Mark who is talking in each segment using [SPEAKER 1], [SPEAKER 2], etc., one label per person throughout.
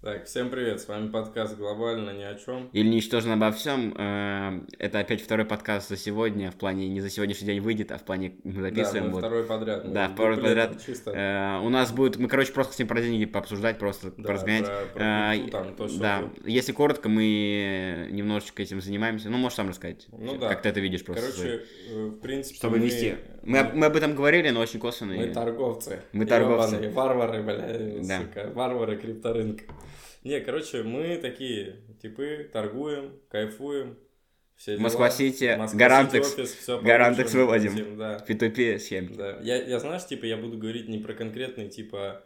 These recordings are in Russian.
[SPEAKER 1] Так, всем привет, с вами подкаст «Глобально ни о чем».
[SPEAKER 2] Или «Ничтожно обо всем». Э, Это опять второй подкаст за сегодня, в плане не за сегодняшний день выйдет, а в плане мы
[SPEAKER 1] Да,
[SPEAKER 2] записываем.
[SPEAKER 1] мы
[SPEAKER 2] вот.
[SPEAKER 1] второй подряд. мы
[SPEAKER 2] Да, второй подряд.
[SPEAKER 1] Чисто.
[SPEAKER 2] Э, У нас будет, мы, короче, просто хотим про деньги пообсуждать, просто
[SPEAKER 1] Да,
[SPEAKER 2] поразгонять.
[SPEAKER 1] про- про крипту там, то, что
[SPEAKER 2] да,
[SPEAKER 1] тут.
[SPEAKER 2] если коротко, мы немножечко этим занимаемся. Ну, можешь сам рассказать,
[SPEAKER 1] Ну да.
[SPEAKER 2] как ты это видишь просто.
[SPEAKER 1] Короче, э, в принципе,
[SPEAKER 2] чтобы
[SPEAKER 1] мы-
[SPEAKER 2] вести. Мы, об- мы об этом говорили, но очень косвенно.
[SPEAKER 1] Мы торговцы.
[SPEAKER 2] Мы торговцы.
[SPEAKER 1] Ёбаные варвары, бля,
[SPEAKER 2] Да.
[SPEAKER 1] сука, варвары крипторынка. Не, короче, мы такие типы, торгуем, кайфуем. Все дела.
[SPEAKER 2] Москва-Сити,
[SPEAKER 1] Москва-Сити
[SPEAKER 2] Гарантекс,
[SPEAKER 1] офис,
[SPEAKER 2] Гарантекс выводим.
[SPEAKER 1] хотим, Да.
[SPEAKER 2] P2P схемки.
[SPEAKER 1] Да. Я, я, знаешь, типа, я буду говорить не про конкретные, типа,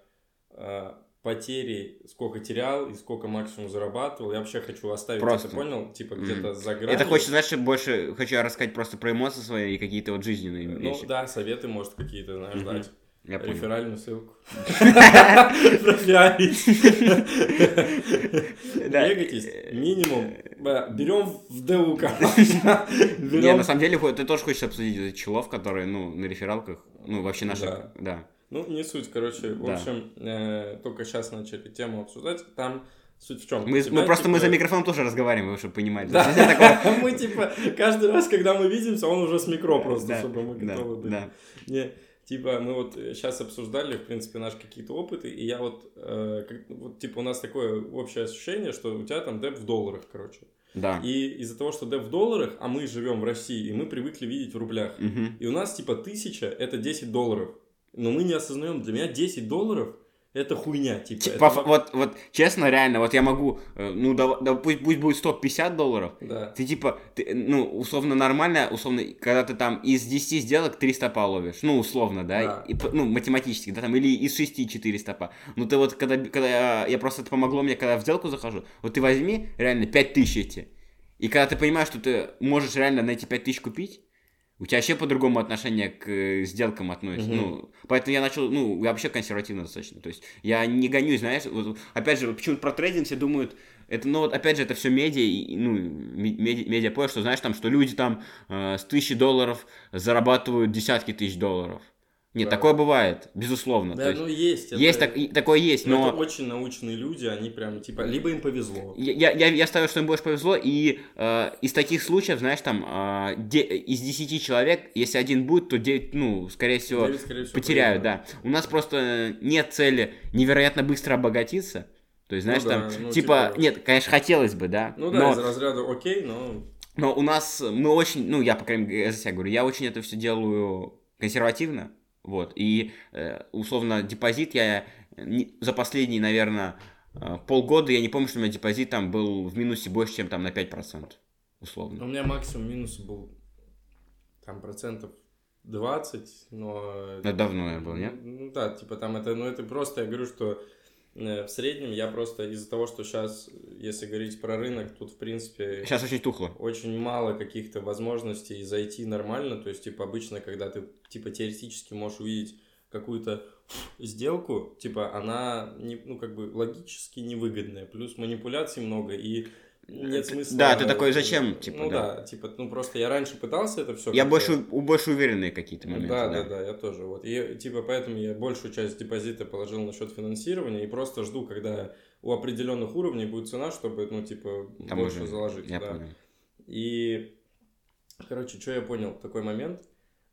[SPEAKER 1] э, потери, сколько терял и сколько максимум зарабатывал. Я вообще хочу оставить,
[SPEAKER 2] Просто.
[SPEAKER 1] это понял? Типа, где-то за гранью.
[SPEAKER 2] Это хочется, знаешь, больше хочу рассказать просто про эмоции свои и какие-то вот жизненные
[SPEAKER 1] Ну,
[SPEAKER 2] вещи.
[SPEAKER 1] да, советы, может, какие-то, знаешь,
[SPEAKER 2] Мгм.
[SPEAKER 1] дать.
[SPEAKER 2] Я понял.
[SPEAKER 1] Реферальную ссылку. Двигайтесь. Минимум. Берем в ДУ,
[SPEAKER 2] Не,
[SPEAKER 1] Берем
[SPEAKER 2] на самом деле, ты тоже хочешь обсудить этих челов, которые, ну, на рефералках, ну, вообще наши,
[SPEAKER 1] Да. Ну, не суть, короче. В общем, э, только сейчас начали тему обсуждать. Там суть в чем?
[SPEAKER 2] Мы, мы просто мы за микрофоном тоже разговариваем, чтобы понимать.
[SPEAKER 1] Да,
[SPEAKER 2] такое-
[SPEAKER 1] мы типа каждый раз, когда мы видимся, он уже с микро просто,
[SPEAKER 2] Да,
[SPEAKER 1] чтобы мы
[SPEAKER 2] да,
[SPEAKER 1] готовы были.
[SPEAKER 2] да.
[SPEAKER 1] Не, типа, мы вот сейчас обсуждали, в принципе, наши какие-то опыты, и я вот, э, как- вот, типа, у нас такое общее ощущение, что у тебя там деп в долларах, короче.
[SPEAKER 2] Да.
[SPEAKER 1] И из-за того, что деп в долларах, а мы живем в России, и мы привыкли видеть в рублях.
[SPEAKER 2] Мгм.
[SPEAKER 1] И у нас, типа, тысяча – это 10 долларов. Но мы не осознаем, для меня 10 долларов – это хуйня, типа.
[SPEAKER 2] Т-
[SPEAKER 1] это
[SPEAKER 2] Вот, вот, честно, реально, вот я могу, э, ну, да, да, пусть, пусть будет 150 долларов,
[SPEAKER 1] Да.
[SPEAKER 2] ты типа, ты, ну, условно нормально, условно, когда ты там из 10 сделок 3 стопа ловишь, ну, условно, да,
[SPEAKER 1] Да.
[SPEAKER 2] И, ну, математически, да, там, или из 6 4 стопа. Ну, ты вот, когда, когда я, я просто, это помогло мне, когда в сделку захожу, вот ты возьми, реально, 5000 эти, и когда ты понимаешь, что ты можешь реально на эти 5000 купить, у тебя вообще по-другому отношение к э, сделкам относится.
[SPEAKER 1] Мгм.
[SPEAKER 2] Ну, поэтому я начал, ну, я вообще консервативно достаточно. То есть я не гонюсь, знаешь, вот, опять же, почему-то про трейдинг все думают, это, ну, вот, опять же, это все медиа, ну, ми- меди- медиа что, знаешь, там, что люди там э, с тысячи долларов зарабатывают десятки тысяч долларов. Нет,
[SPEAKER 1] Да.
[SPEAKER 2] такое бывает, безусловно.
[SPEAKER 1] Да,
[SPEAKER 2] есть,
[SPEAKER 1] ну есть.
[SPEAKER 2] есть
[SPEAKER 1] это-
[SPEAKER 2] так- и такое есть,
[SPEAKER 1] но
[SPEAKER 2] но...
[SPEAKER 1] это очень научные люди, они прям, типа, либо им повезло.
[SPEAKER 2] Я, я, я ставлю, что им больше повезло, и э, из таких случаев, знаешь, там, э, де- из 10 человек, если один будет, то 9, ну, скорее всего,
[SPEAKER 1] Девять, скорее всего,
[SPEAKER 2] потеряют,
[SPEAKER 1] проиграют.
[SPEAKER 2] да. У нас просто нет цели невероятно быстро обогатиться, то есть, знаешь,
[SPEAKER 1] Ну да,
[SPEAKER 2] там,
[SPEAKER 1] ну,
[SPEAKER 2] типа,
[SPEAKER 1] типа-
[SPEAKER 2] нет, конечно, хотелось бы, да,
[SPEAKER 1] Ну да,
[SPEAKER 2] но,
[SPEAKER 1] из разряда окей, но...
[SPEAKER 2] но у нас, мы очень, ну, я, по крайней мере, за себя говорю, я очень это все делаю консервативно, вот, и, э, условно, депозит я за последние, наверное, э, полгода, я не помню, что у меня депозит там был в минусе больше, чем там на 5%, условно.
[SPEAKER 1] У меня максимум минус был там процентов 20, но...
[SPEAKER 2] Это давно, наверное, был, нет?
[SPEAKER 1] Ну да, типа там это, ну это просто, я говорю, что в среднем я просто из-за того, что сейчас, если говорить про рынок, тут в принципе
[SPEAKER 2] Сейчас очень тухло.
[SPEAKER 1] очень мало каких-то возможностей зайти нормально. То есть, типа, обычно, когда ты, типа, теоретически можешь увидеть какую-то сделку, типа, она, не, ну, как бы, логически невыгодная. Плюс манипуляций много, и нет смысла...
[SPEAKER 2] Да, ты такой, зачем, типа,
[SPEAKER 1] ну,
[SPEAKER 2] да.
[SPEAKER 1] да. типа, ну, просто я раньше пытался это все
[SPEAKER 2] Я больше, у- больше уверенные какие-то моменты,
[SPEAKER 1] да,
[SPEAKER 2] да.
[SPEAKER 1] да, да, я тоже. Вот. И типа поэтому я большую часть депозита положил на счет финансирования и просто жду, когда у определенных уровней будет цена, чтобы, ну, типа,
[SPEAKER 2] Там
[SPEAKER 1] больше
[SPEAKER 2] уже-
[SPEAKER 1] заложить.
[SPEAKER 2] Я
[SPEAKER 1] да.
[SPEAKER 2] понял.
[SPEAKER 1] И, короче, что я понял, такой момент.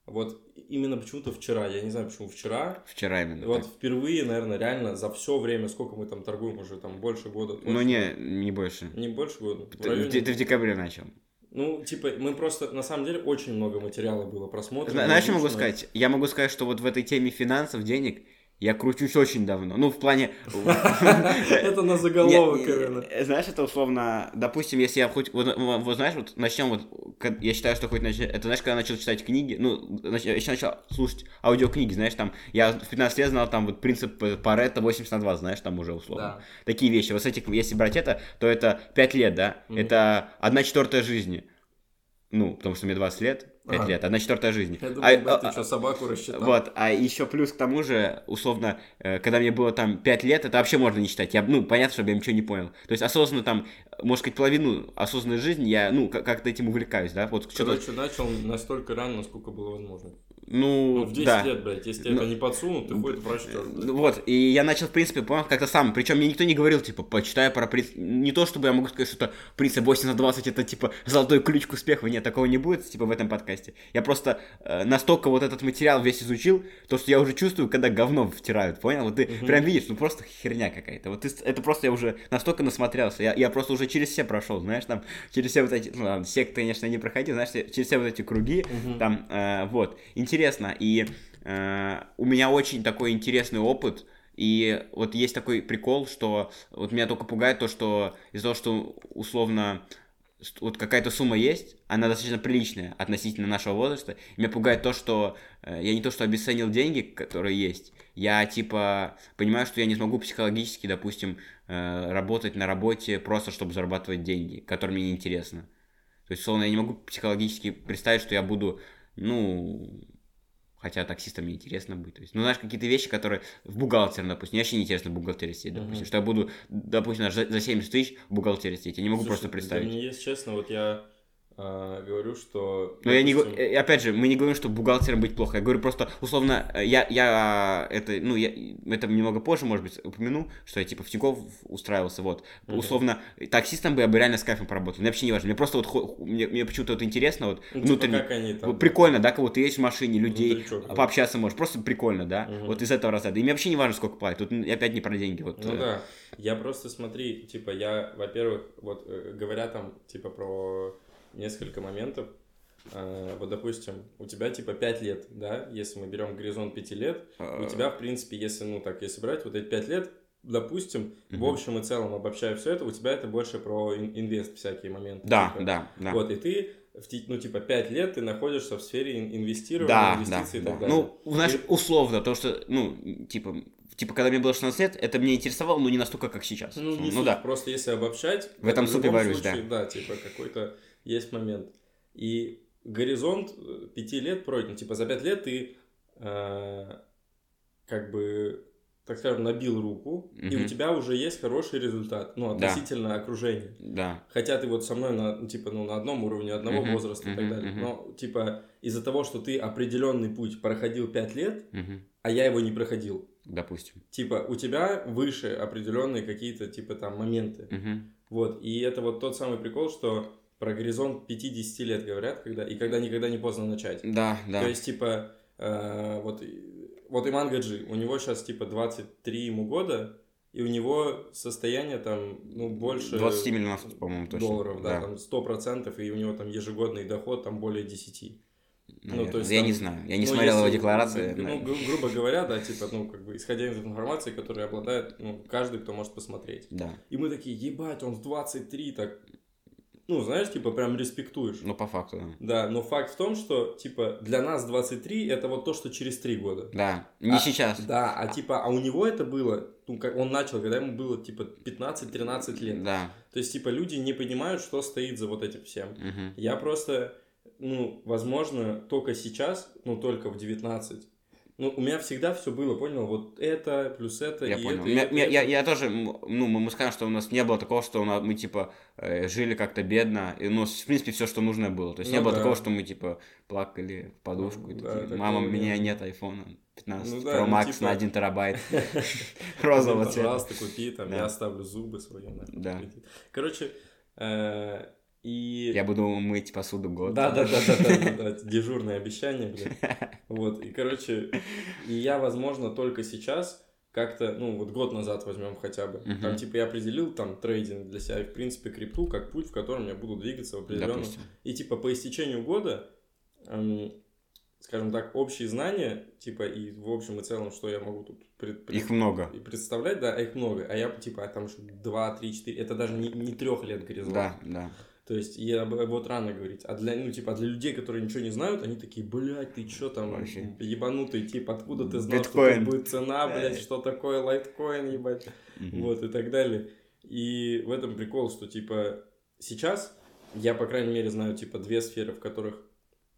[SPEAKER 1] Вот именно почему-то вчера, я не знаю, почему вчера,
[SPEAKER 2] Вчера именно.
[SPEAKER 1] вот
[SPEAKER 2] так.
[SPEAKER 1] впервые, наверное, реально за все время, сколько мы там торгуем, уже там больше года.
[SPEAKER 2] Ну
[SPEAKER 1] точно.
[SPEAKER 2] не, не больше.
[SPEAKER 1] Не больше года.
[SPEAKER 2] Ты, в
[SPEAKER 1] районе-
[SPEAKER 2] ты в декабре начал.
[SPEAKER 1] Ну, типа, мы просто, на самом деле, очень много материала было просмотрено.
[SPEAKER 2] Зна- Знаешь, что могу сказать? Я могу сказать, что вот в этой теме финансов, денег, я кручусь очень давно. Ну, в плане...
[SPEAKER 1] Это на заголовок, именно.
[SPEAKER 2] э, Знаешь, это условно, допустим, если я хоть, вот, знаешь, вот начнем вот, я считаю, что хоть начнем, это знаешь, когда начал читать книги, ну, я еще начал слушать аудиокниги, знаешь, там, я в 15 лет знал там вот принцип Паретта 80 на 20, знаешь, там уже условно. Такие вещи, вот с этих, если брать это, то это 5 лет, да, это 1 четвертая жизни. Ну, потому что мне 20 лет, 5
[SPEAKER 1] Ага.
[SPEAKER 2] лет, 1 четвертая жизни.
[SPEAKER 1] Я
[SPEAKER 2] А-
[SPEAKER 1] думаю, бля,
[SPEAKER 2] а-
[SPEAKER 1] ты что, собаку рассчитал?
[SPEAKER 2] вот, а еще плюс к тому же, условно, э, когда мне было там 5 лет, это вообще можно не считать. Я, ну, понятно, чтобы я ничего не понял. То есть осознанно там, можно сказать, половину осознанной жизни я, ну, как- как-то этим увлекаюсь, да? Вот что-то...
[SPEAKER 1] Короче, начал настолько рано, насколько было возможно.
[SPEAKER 2] Ну,
[SPEAKER 1] Ну, в 10
[SPEAKER 2] да.
[SPEAKER 1] лет, блядь, если тебе
[SPEAKER 2] Ну,
[SPEAKER 1] это не подсунут, ты хоть прочтешь.
[SPEAKER 2] Ну, Вот, и я начал, в принципе, понял, как-то сам. Причем мне никто не говорил, типа, почитай про принцип. Не то, чтобы я могу сказать, что это принцип 8 на 20 это, типа, золотой ключ к успеху. Нет, такого не будет, типа, в этом подкасте. Я просто э, настолько вот этот материал весь изучил, то, что я уже чувствую, когда говно втирают, понял? Вот ты прям видишь, ну, просто херня какая-то. Вот ты, это просто я уже настолько насмотрелся. Я, я просто уже через все прошел, знаешь, там, через все вот эти, ну, ладно, конечно, не проходил, знаешь, через все вот эти круги, там, э, вот. Интересно, и э, у меня очень такой интересный опыт, и вот есть такой прикол, что вот меня только пугает то, что из-за того, что условно вот какая-то сумма есть, она достаточно приличная относительно нашего возраста. И меня пугает то, что э, я не то, что обесценил деньги, которые есть, я типа понимаю, что я не смогу психологически, допустим, э, работать на работе просто, чтобы зарабатывать деньги, которые мне неинтересно. То есть, условно, я не могу психологически представить, что я буду, ну, хотя таксистом мне интересно быть. То есть, ну, знаешь, какие-то вещи, которые в бухгалтере, допустим, мне вообще не интересно в бухгалтере сидеть, допустим,
[SPEAKER 1] Мгм.
[SPEAKER 2] что я буду, допустим, за за 70 тысяч в бухгалтере сидеть, я не могу
[SPEAKER 1] Слушай,
[SPEAKER 2] просто
[SPEAKER 1] да
[SPEAKER 2] представить.
[SPEAKER 1] мне, если честно, вот я а, говорю, что...
[SPEAKER 2] Но я не, э, опять же, мы не говорим, что бухгалтером быть плохо. Я говорю просто, условно, э, я, я это, ну, я, это немного позже, может быть, упомяну, что я типа в Тинькофф устраивался, вот.
[SPEAKER 1] Мгм.
[SPEAKER 2] Условно, таксистом бы я бы реально с кайфом поработал. Мне вообще не важно. Мне просто вот, мне, мне почему-то вот интересно, вот,
[SPEAKER 1] ну, типа,
[SPEAKER 2] внутренне.
[SPEAKER 1] как они там...
[SPEAKER 2] Прикольно, да, кого ты едешь в машине, людей,
[SPEAKER 1] Внутричок, да.
[SPEAKER 2] пообщаться можешь, просто прикольно, да,
[SPEAKER 1] Мгм.
[SPEAKER 2] вот из этого разряда. И мне вообще не важно, сколько платят, тут опять не про деньги, вот.
[SPEAKER 1] Ну
[SPEAKER 2] э,
[SPEAKER 1] да, я просто смотри, типа, я, во-первых, вот э, говоря там, типа, про несколько моментов, э, вот, допустим, у тебя, типа, 5 лет, да, если мы берем горизонт 5 лет,
[SPEAKER 2] э,
[SPEAKER 1] у тебя, в принципе, если, ну, так, если брать вот эти 5 лет, допустим, в общем и целом, обобщая все это, у тебя это больше про ин- инвест всякие моменты.
[SPEAKER 2] Да,
[SPEAKER 1] типа.
[SPEAKER 2] да, да.
[SPEAKER 1] Вот, и ты, в ну, типа, 5 лет ты находишься в сфере ин- инвестирования,
[SPEAKER 2] Да, да,
[SPEAKER 1] инвестиций и
[SPEAKER 2] да.
[SPEAKER 1] так далее.
[SPEAKER 2] Ну, знаешь,
[SPEAKER 1] И-
[SPEAKER 2] условно, то, что, ну, типа, типа, когда мне было 16 лет, это меня интересовало, но не настолько, как сейчас.
[SPEAKER 1] Ну, не
[SPEAKER 2] ну
[SPEAKER 1] суть,
[SPEAKER 2] да.
[SPEAKER 1] просто если обобщать,
[SPEAKER 2] В этом
[SPEAKER 1] то
[SPEAKER 2] супе варюсь,
[SPEAKER 1] случае, да. типа какой-то есть момент. И горизонт э, пяти лет пройден, типа за пять лет ты э, как бы, так скажем, набил руку, и у тебя уже есть хороший результат, ну,
[SPEAKER 2] Да.
[SPEAKER 1] относительно окружения.
[SPEAKER 2] Да.
[SPEAKER 1] Хотя ты вот со мной на, ну, типа, ну, на одном уровне, одного
[SPEAKER 2] Мгм,
[SPEAKER 1] возраста и так далее. Но, типа, из-за того, что ты определенный путь проходил пять лет,
[SPEAKER 2] Мгм.
[SPEAKER 1] а я его не проходил,
[SPEAKER 2] Допустим.
[SPEAKER 1] типа, у тебя выше определенные какие-то, типа, там, моменты.
[SPEAKER 2] Мгм.
[SPEAKER 1] Вот, и это вот тот самый прикол, что про горизонт 50 лет говорят, когда, и когда никогда не поздно начать.
[SPEAKER 2] Да, да.
[SPEAKER 1] То есть, типа, э, вот, вот Иман Гаджи, у него сейчас, типа, 23 ему года, и у него состояние там, ну, больше
[SPEAKER 2] 20 миллионов, по-моему, точно.
[SPEAKER 1] долларов, да, там 100%, и у него там ежегодный доход там более 10.
[SPEAKER 2] Наверное.
[SPEAKER 1] то есть
[SPEAKER 2] я
[SPEAKER 1] там-
[SPEAKER 2] не знаю. Я не
[SPEAKER 1] Ну,
[SPEAKER 2] смотрел его
[SPEAKER 1] если,
[SPEAKER 2] декларации.
[SPEAKER 1] Ну, гру- грубо говоря, да, типа, ну, как бы, исходя из информации, которой обладает, ну, каждый, кто может посмотреть.
[SPEAKER 2] Да.
[SPEAKER 1] И мы такие, ебать, он в 23 так... Ну, знаешь, типа, прям респектуешь.
[SPEAKER 2] Ну, по факту, да.
[SPEAKER 1] Да, но факт в том, что, типа, для нас 23 это вот то, что через 3 года.
[SPEAKER 2] Да. Не
[SPEAKER 1] А,
[SPEAKER 2] сейчас.
[SPEAKER 1] Да, а типа, а у него это было, ну, как он начал, когда ему было, типа, 15-13 лет.
[SPEAKER 2] Да.
[SPEAKER 1] То есть, типа, люди не понимают, что стоит за вот этим всем.
[SPEAKER 2] Мгм.
[SPEAKER 1] Я просто, ну, возможно, только сейчас, ну, только в 19. Ну, у меня всегда все было, понял? Вот это, плюс это,
[SPEAKER 2] Я
[SPEAKER 1] и
[SPEAKER 2] понял.
[SPEAKER 1] это, и
[SPEAKER 2] меня-
[SPEAKER 1] это,
[SPEAKER 2] я,
[SPEAKER 1] это.
[SPEAKER 2] я тоже, ну, мы, мы скажем, что у нас не было такого, что нас, мы, типа, э, жили как-то бедно, и, ну, в принципе, все, что нужно было. То есть, не
[SPEAKER 1] Ну
[SPEAKER 2] было
[SPEAKER 1] да.
[SPEAKER 2] такого, что мы, типа, плакали в подушку, и
[SPEAKER 1] Ну,
[SPEAKER 2] такие,
[SPEAKER 1] да,
[SPEAKER 2] мама, у меня
[SPEAKER 1] не
[SPEAKER 2] нет айфона 15
[SPEAKER 1] Ну да,
[SPEAKER 2] Pro
[SPEAKER 1] ну,
[SPEAKER 2] Max
[SPEAKER 1] типа-
[SPEAKER 2] на 1 терабайт розового
[SPEAKER 1] Ну,
[SPEAKER 2] цвета.
[SPEAKER 1] Пожалуйста, купи, там, я оставлю зубы свои.
[SPEAKER 2] Да.
[SPEAKER 1] Короче, э, и...
[SPEAKER 2] Я буду мыть посуду год.
[SPEAKER 1] Да, да, да, да, да, да, дежурное обещание, блин. Вот, и, короче, и я, возможно, только сейчас как-то, ну, вот год назад возьмем хотя бы.
[SPEAKER 2] Мгм.
[SPEAKER 1] Там, типа, я определил там трейдинг для себя, и, в принципе, крипту как путь, в котором я буду двигаться в определенном...
[SPEAKER 2] Допустим.
[SPEAKER 1] И, типа, по истечению года, эм, скажем так, общие знания, типа, и в общем и целом, что я могу тут пред- пред-
[SPEAKER 2] Их много.
[SPEAKER 1] и представлять, да, их много. А я, типа, а там еще 2, 3, 4, это даже не, не трех лет горизонт.
[SPEAKER 2] Да, да.
[SPEAKER 1] То есть, я об- вот рано говорить. А для, ну, типа, для людей, которые ничего не знают, они такие, блядь, ты чё там,
[SPEAKER 2] Вообще.
[SPEAKER 1] ебанутый, типа, откуда ты знал,
[SPEAKER 2] Биткоин.
[SPEAKER 1] что тут будет цена, блядь, что такое лайткоин, ебать, вот, и так далее. И в этом прикол, что, типа, сейчас я, по крайней мере, знаю, типа, две сферы, в которых,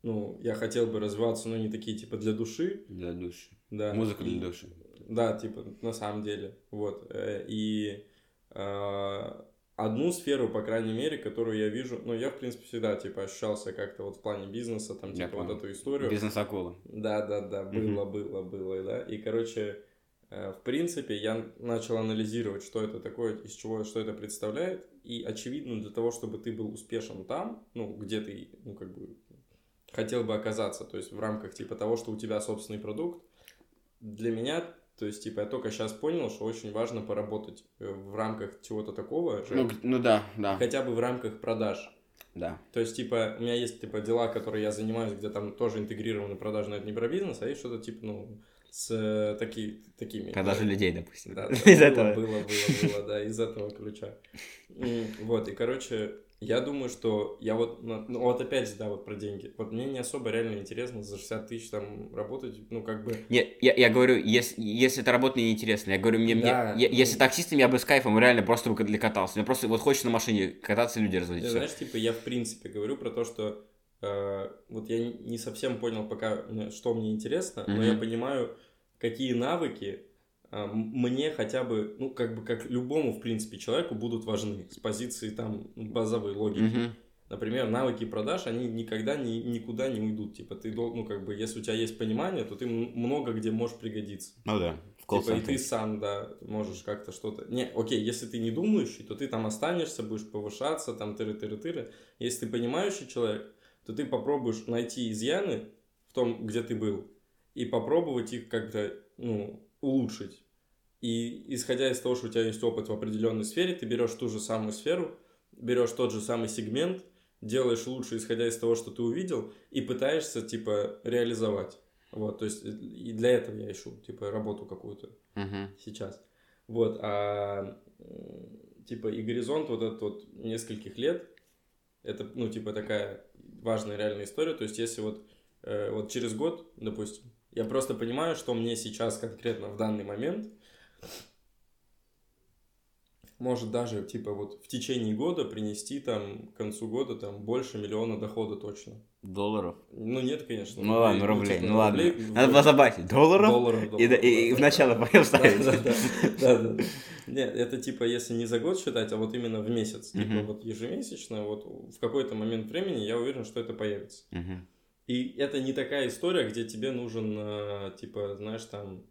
[SPEAKER 1] ну, я хотел бы развиваться, но не такие, типа, для души,
[SPEAKER 2] Для души.
[SPEAKER 1] да.
[SPEAKER 2] Музыка для души.
[SPEAKER 1] да, типа, на самом деле, вот. э, И э, одну сферу, по крайней мере, которую я вижу, ну, я, в принципе, всегда, типа, ощущался как-то вот в плане бизнеса, там,
[SPEAKER 2] Я
[SPEAKER 1] типа, вот
[SPEAKER 2] понял.
[SPEAKER 1] эту историю.
[SPEAKER 2] Бизнес-акула.
[SPEAKER 1] Да, да, да,
[SPEAKER 2] Мгм.
[SPEAKER 1] было, было, было, да. И, короче, э, в принципе, я начал анализировать, что это такое, из чего, что это представляет. И, очевидно, для того, чтобы ты был успешен там, ну, где ты, ну, как бы, хотел бы оказаться, то есть в рамках, типа, того, что у тебя собственный продукт, для меня, то есть, типа, я только сейчас понял, что очень важно поработать э, в рамках чего-то такого же,
[SPEAKER 2] Ну, ну да, да,
[SPEAKER 1] хотя бы в рамках продаж.
[SPEAKER 2] да.
[SPEAKER 1] То есть, типа, у меня есть, типа, дела, которые я занимаюсь, где там тоже интегрированы продажи, но это не про бизнес, а есть что-то, типа, ну, с э, таки, такими...
[SPEAKER 2] Продажи людей, допустим.
[SPEAKER 1] Да,
[SPEAKER 2] Из
[SPEAKER 1] да,
[SPEAKER 2] этого.
[SPEAKER 1] было, было, было, было, да, из этого ключа. Вот, и, короче, я думаю, что я вот, ну, вот опять же, да, вот про деньги. Вот мне не особо реально интересно за 60 тысяч там работать, ну, как бы...
[SPEAKER 2] Не, я, я говорю, если, если эта работа мне неинтересна, я говорю, мне, мне-
[SPEAKER 1] Да,
[SPEAKER 2] я-
[SPEAKER 1] ну.
[SPEAKER 2] если таксистом, я бы с кайфом реально просто бы катался. Мне просто вот хочется на машине кататься, люди разводить.
[SPEAKER 1] Ты
[SPEAKER 2] всё.
[SPEAKER 1] знаешь, типа, я в принципе говорю про то, что э, вот я не- совсем понял пока, мне- что мне интересно, но
[SPEAKER 2] Мгм.
[SPEAKER 1] я понимаю, какие навыки мне хотя бы, ну, как бы, как любому, в принципе, человеку будут важны с позиции там базовой логики.
[SPEAKER 2] Мгм.
[SPEAKER 1] Например, навыки продаж, они никогда ни, никуда не уйдут. Типа, ты ну, как бы, если у тебя есть понимание, то ты много где можешь пригодиться.
[SPEAKER 2] Ну да, в
[SPEAKER 1] Типа, и ты сам, да, можешь как-то что-то... Не, окей, если ты не думающий, то ты там останешься, будешь повышаться, там тыры-тыры-тыры. Если ты понимающий человек, то ты попробуешь найти изъяны в том, где ты был, и попробовать их как-то, ну, улучшить. И исходя из того, что у тебя есть опыт в определенной сфере, ты берешь ту же самую сферу, берешь тот же самый сегмент, делаешь лучше, исходя из того, что ты увидел, и пытаешься, типа, реализовать. Вот, то есть, и для этого я ищу, типа, работу какую-то
[SPEAKER 2] Мгм.
[SPEAKER 1] сейчас. Вот, а типа и горизонт вот этот вот нескольких лет, это, ну, типа такая важная реальная история. То есть, если вот, э, вот через год, допустим, я просто понимаю, что мне сейчас конкретно в данный момент может даже, типа, вот в течение года принести там к концу года там больше миллиона дохода точно.
[SPEAKER 2] Долларов.
[SPEAKER 1] Ну, нет, конечно.
[SPEAKER 2] Ну ладно, рублей,
[SPEAKER 1] типа,
[SPEAKER 2] ну ладно.
[SPEAKER 1] рублей,
[SPEAKER 2] Надо
[SPEAKER 1] в-
[SPEAKER 2] было забавить. Долларов?
[SPEAKER 1] Долларов,
[SPEAKER 2] И,
[SPEAKER 1] долларов,
[SPEAKER 2] да- и-
[SPEAKER 1] да,
[SPEAKER 2] в
[SPEAKER 1] да.
[SPEAKER 2] начало поем ставить.
[SPEAKER 1] Да, да, да, да, да. Нет, это типа, если не за год считать, а вот именно в месяц. Типа вот ежемесячно, вот в какой-то момент времени я уверен, что это появится. И это не такая история, где тебе нужен, э, типа, знаешь, там...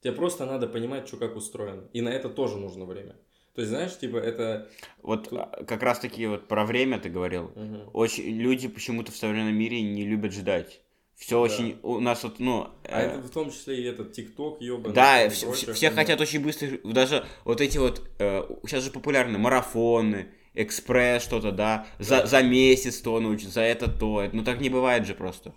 [SPEAKER 1] Тебе просто надо понимать, что как устроено. И на это тоже нужно время. То есть, знаешь, типа, это...
[SPEAKER 2] Вот а, как раз таки вот про время ты говорил.
[SPEAKER 1] Мгм.
[SPEAKER 2] Очень люди почему-то в современном мире не любят ждать. Все
[SPEAKER 1] Да.
[SPEAKER 2] очень у нас вот ну
[SPEAKER 1] А
[SPEAKER 2] э,
[SPEAKER 1] это в том числе и этот ТикТок, ёбаный.
[SPEAKER 2] Да,
[SPEAKER 1] и
[SPEAKER 2] все, хотят очень быстро, даже вот эти вот, э, сейчас же популярны марафоны, экспресс что-то, да, за, за месяц то научиться, за это то, ну так не бывает же просто.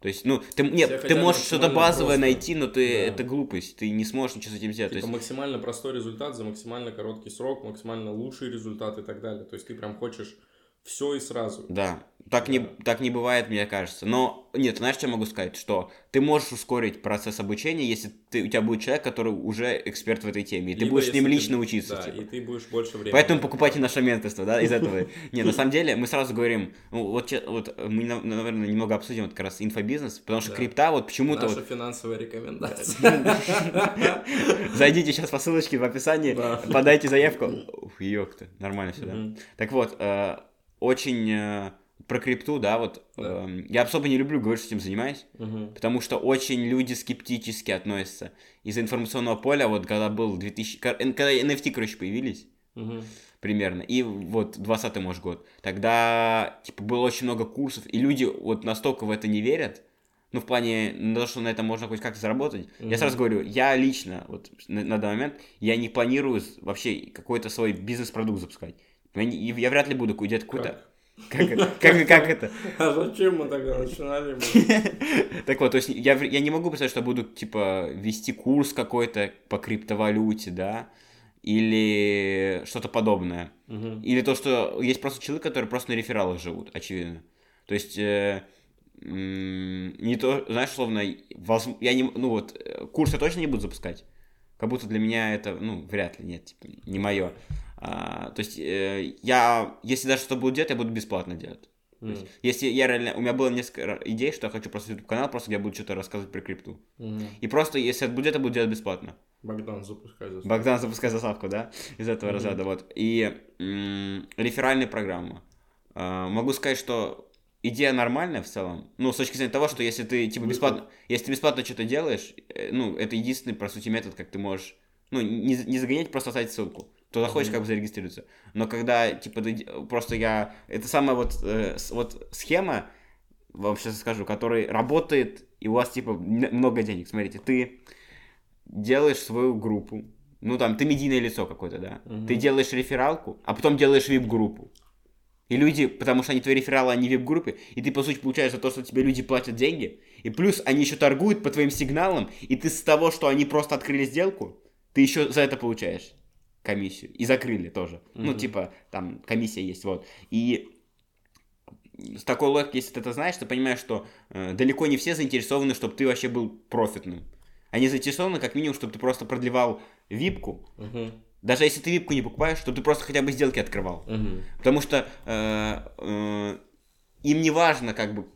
[SPEAKER 2] То есть, ну, ты, нет,
[SPEAKER 1] Все
[SPEAKER 2] ты можешь что-то базовое
[SPEAKER 1] просто.
[SPEAKER 2] найти, но ты,
[SPEAKER 1] Да.
[SPEAKER 2] это глупость, ты не сможешь ничего с этим сделать. То
[SPEAKER 1] Типа
[SPEAKER 2] есть,
[SPEAKER 1] максимально простой результат за максимально короткий срок, максимально лучший результат и так далее. То есть ты прям хочешь все и сразу.
[SPEAKER 2] Да, так, Не,
[SPEAKER 1] Да.
[SPEAKER 2] так не бывает, мне кажется. Но, нет, знаешь, что я могу сказать? Что ты можешь ускорить процесс обучения, если ты, у тебя будет человек, который уже эксперт в этой теме, и ты
[SPEAKER 1] Либо
[SPEAKER 2] будешь с ним лично
[SPEAKER 1] ты-
[SPEAKER 2] учиться.
[SPEAKER 1] Да,
[SPEAKER 2] типа.
[SPEAKER 1] и ты будешь больше времени.
[SPEAKER 2] Поэтому покупайте наше менторство, да, из этого. Не, на самом деле, мы сразу говорим, ну, вот, вот мы, на- наверное, немного обсудим вот как раз инфобизнес, потому что
[SPEAKER 1] Да.
[SPEAKER 2] крипта вот почему-то
[SPEAKER 1] Наша
[SPEAKER 2] вот...
[SPEAKER 1] финансовая рекомендация.
[SPEAKER 2] Зайдите сейчас по ссылочке в описании,
[SPEAKER 1] Да.
[SPEAKER 2] подайте заявку. Ух, ёпта, нормально все, да. Так вот, э, очень э, про крипту, да, вот,
[SPEAKER 1] Да.
[SPEAKER 2] эм, я особо не люблю говорить, что этим занимаюсь,
[SPEAKER 1] Мгм.
[SPEAKER 2] потому что очень люди скептически относятся из-за информационного поля, вот когда был 2000, ка- н- когда NFT, короче, появились,
[SPEAKER 1] Мгм.
[SPEAKER 2] примерно. И вот 20 может, год. Тогда, типа, было очень много курсов, и люди вот настолько в это не верят, ну, в плане, на то, что на этом можно хоть как-то заработать. Я
[SPEAKER 1] Мгм.
[SPEAKER 2] сразу говорю, я лично, вот на, на данный момент, я не планирую вообще какой-то свой бизнес-продукт запускать. Я, не- я вряд ли буду где-то какой-то... Как это? Как, как это?
[SPEAKER 1] А зачем мы тогда начинали?
[SPEAKER 2] Так вот, то есть я, я не могу представить, что буду, типа, вести курс какой-то по криптовалюте, да, или что-то подобное. Или то, что есть просто человек, которые просто на рефералах живут, очевидно. То есть, э, не то, знаешь, словно, возм- я не, ну вот, э, курс я точно не буду запускать. Как будто для меня это, ну, вряд ли, нет, типа, не мое. То есть, э, я, если даже что-то буду делать, я буду бесплатно делать. То есть. Если я реально, у меня было несколько идей, что я хочу просто YouTube канал, просто где я буду что-то рассказывать про крипту.
[SPEAKER 1] Мгм.
[SPEAKER 2] И просто, если это будет, это буду делать бесплатно.
[SPEAKER 1] Богдан, запускай заставку.
[SPEAKER 2] Богдан, запускай заставку, да? Из этого mm-hmm. разряда, вот. И м- реферальная программа. А, могу сказать, что идея нормальная в целом. Ну, с точки зрения того, что если ты, типа, бесплатно, если ты бесплатно что-то делаешь, э, ну, это единственный, по сути, метод, как ты можешь, ну, не, не загонять, просто оставить ссылку. То захочешь, mm-hmm. как бы зарегистрироваться. Но когда, типа, просто я... Это самая вот, э, вот схема, вам сейчас скажу, которая работает, и у вас, типа, много денег. Смотрите, ты делаешь свою группу, ну, там, ты медийное лицо какое-то, да? Mm-hmm. Ты делаешь рефералку, а потом делаешь вип-группу. И люди, потому что они твои рефералы, они в вип-группе, и ты, по сути, получаешь за то, что тебе люди платят деньги, и плюс они еще торгуют по твоим сигналам, и ты с того, что они просто открыли сделку, ты еще за это получаешь комиссию. И закрыли тоже. Mm-hmm. Ну, типа, там комиссия есть, вот. И с такой логикой, если ты это знаешь, ты понимаешь, что э, далеко не все заинтересованы, чтобы ты вообще был профитным. Они заинтересованы, как минимум, чтобы ты просто продлевал випку,
[SPEAKER 1] mm-hmm.
[SPEAKER 2] Даже если ты випку не покупаешь, то ты просто хотя бы сделки открывал.
[SPEAKER 1] Угу.
[SPEAKER 2] Потому что э, э, им не важно, как бы,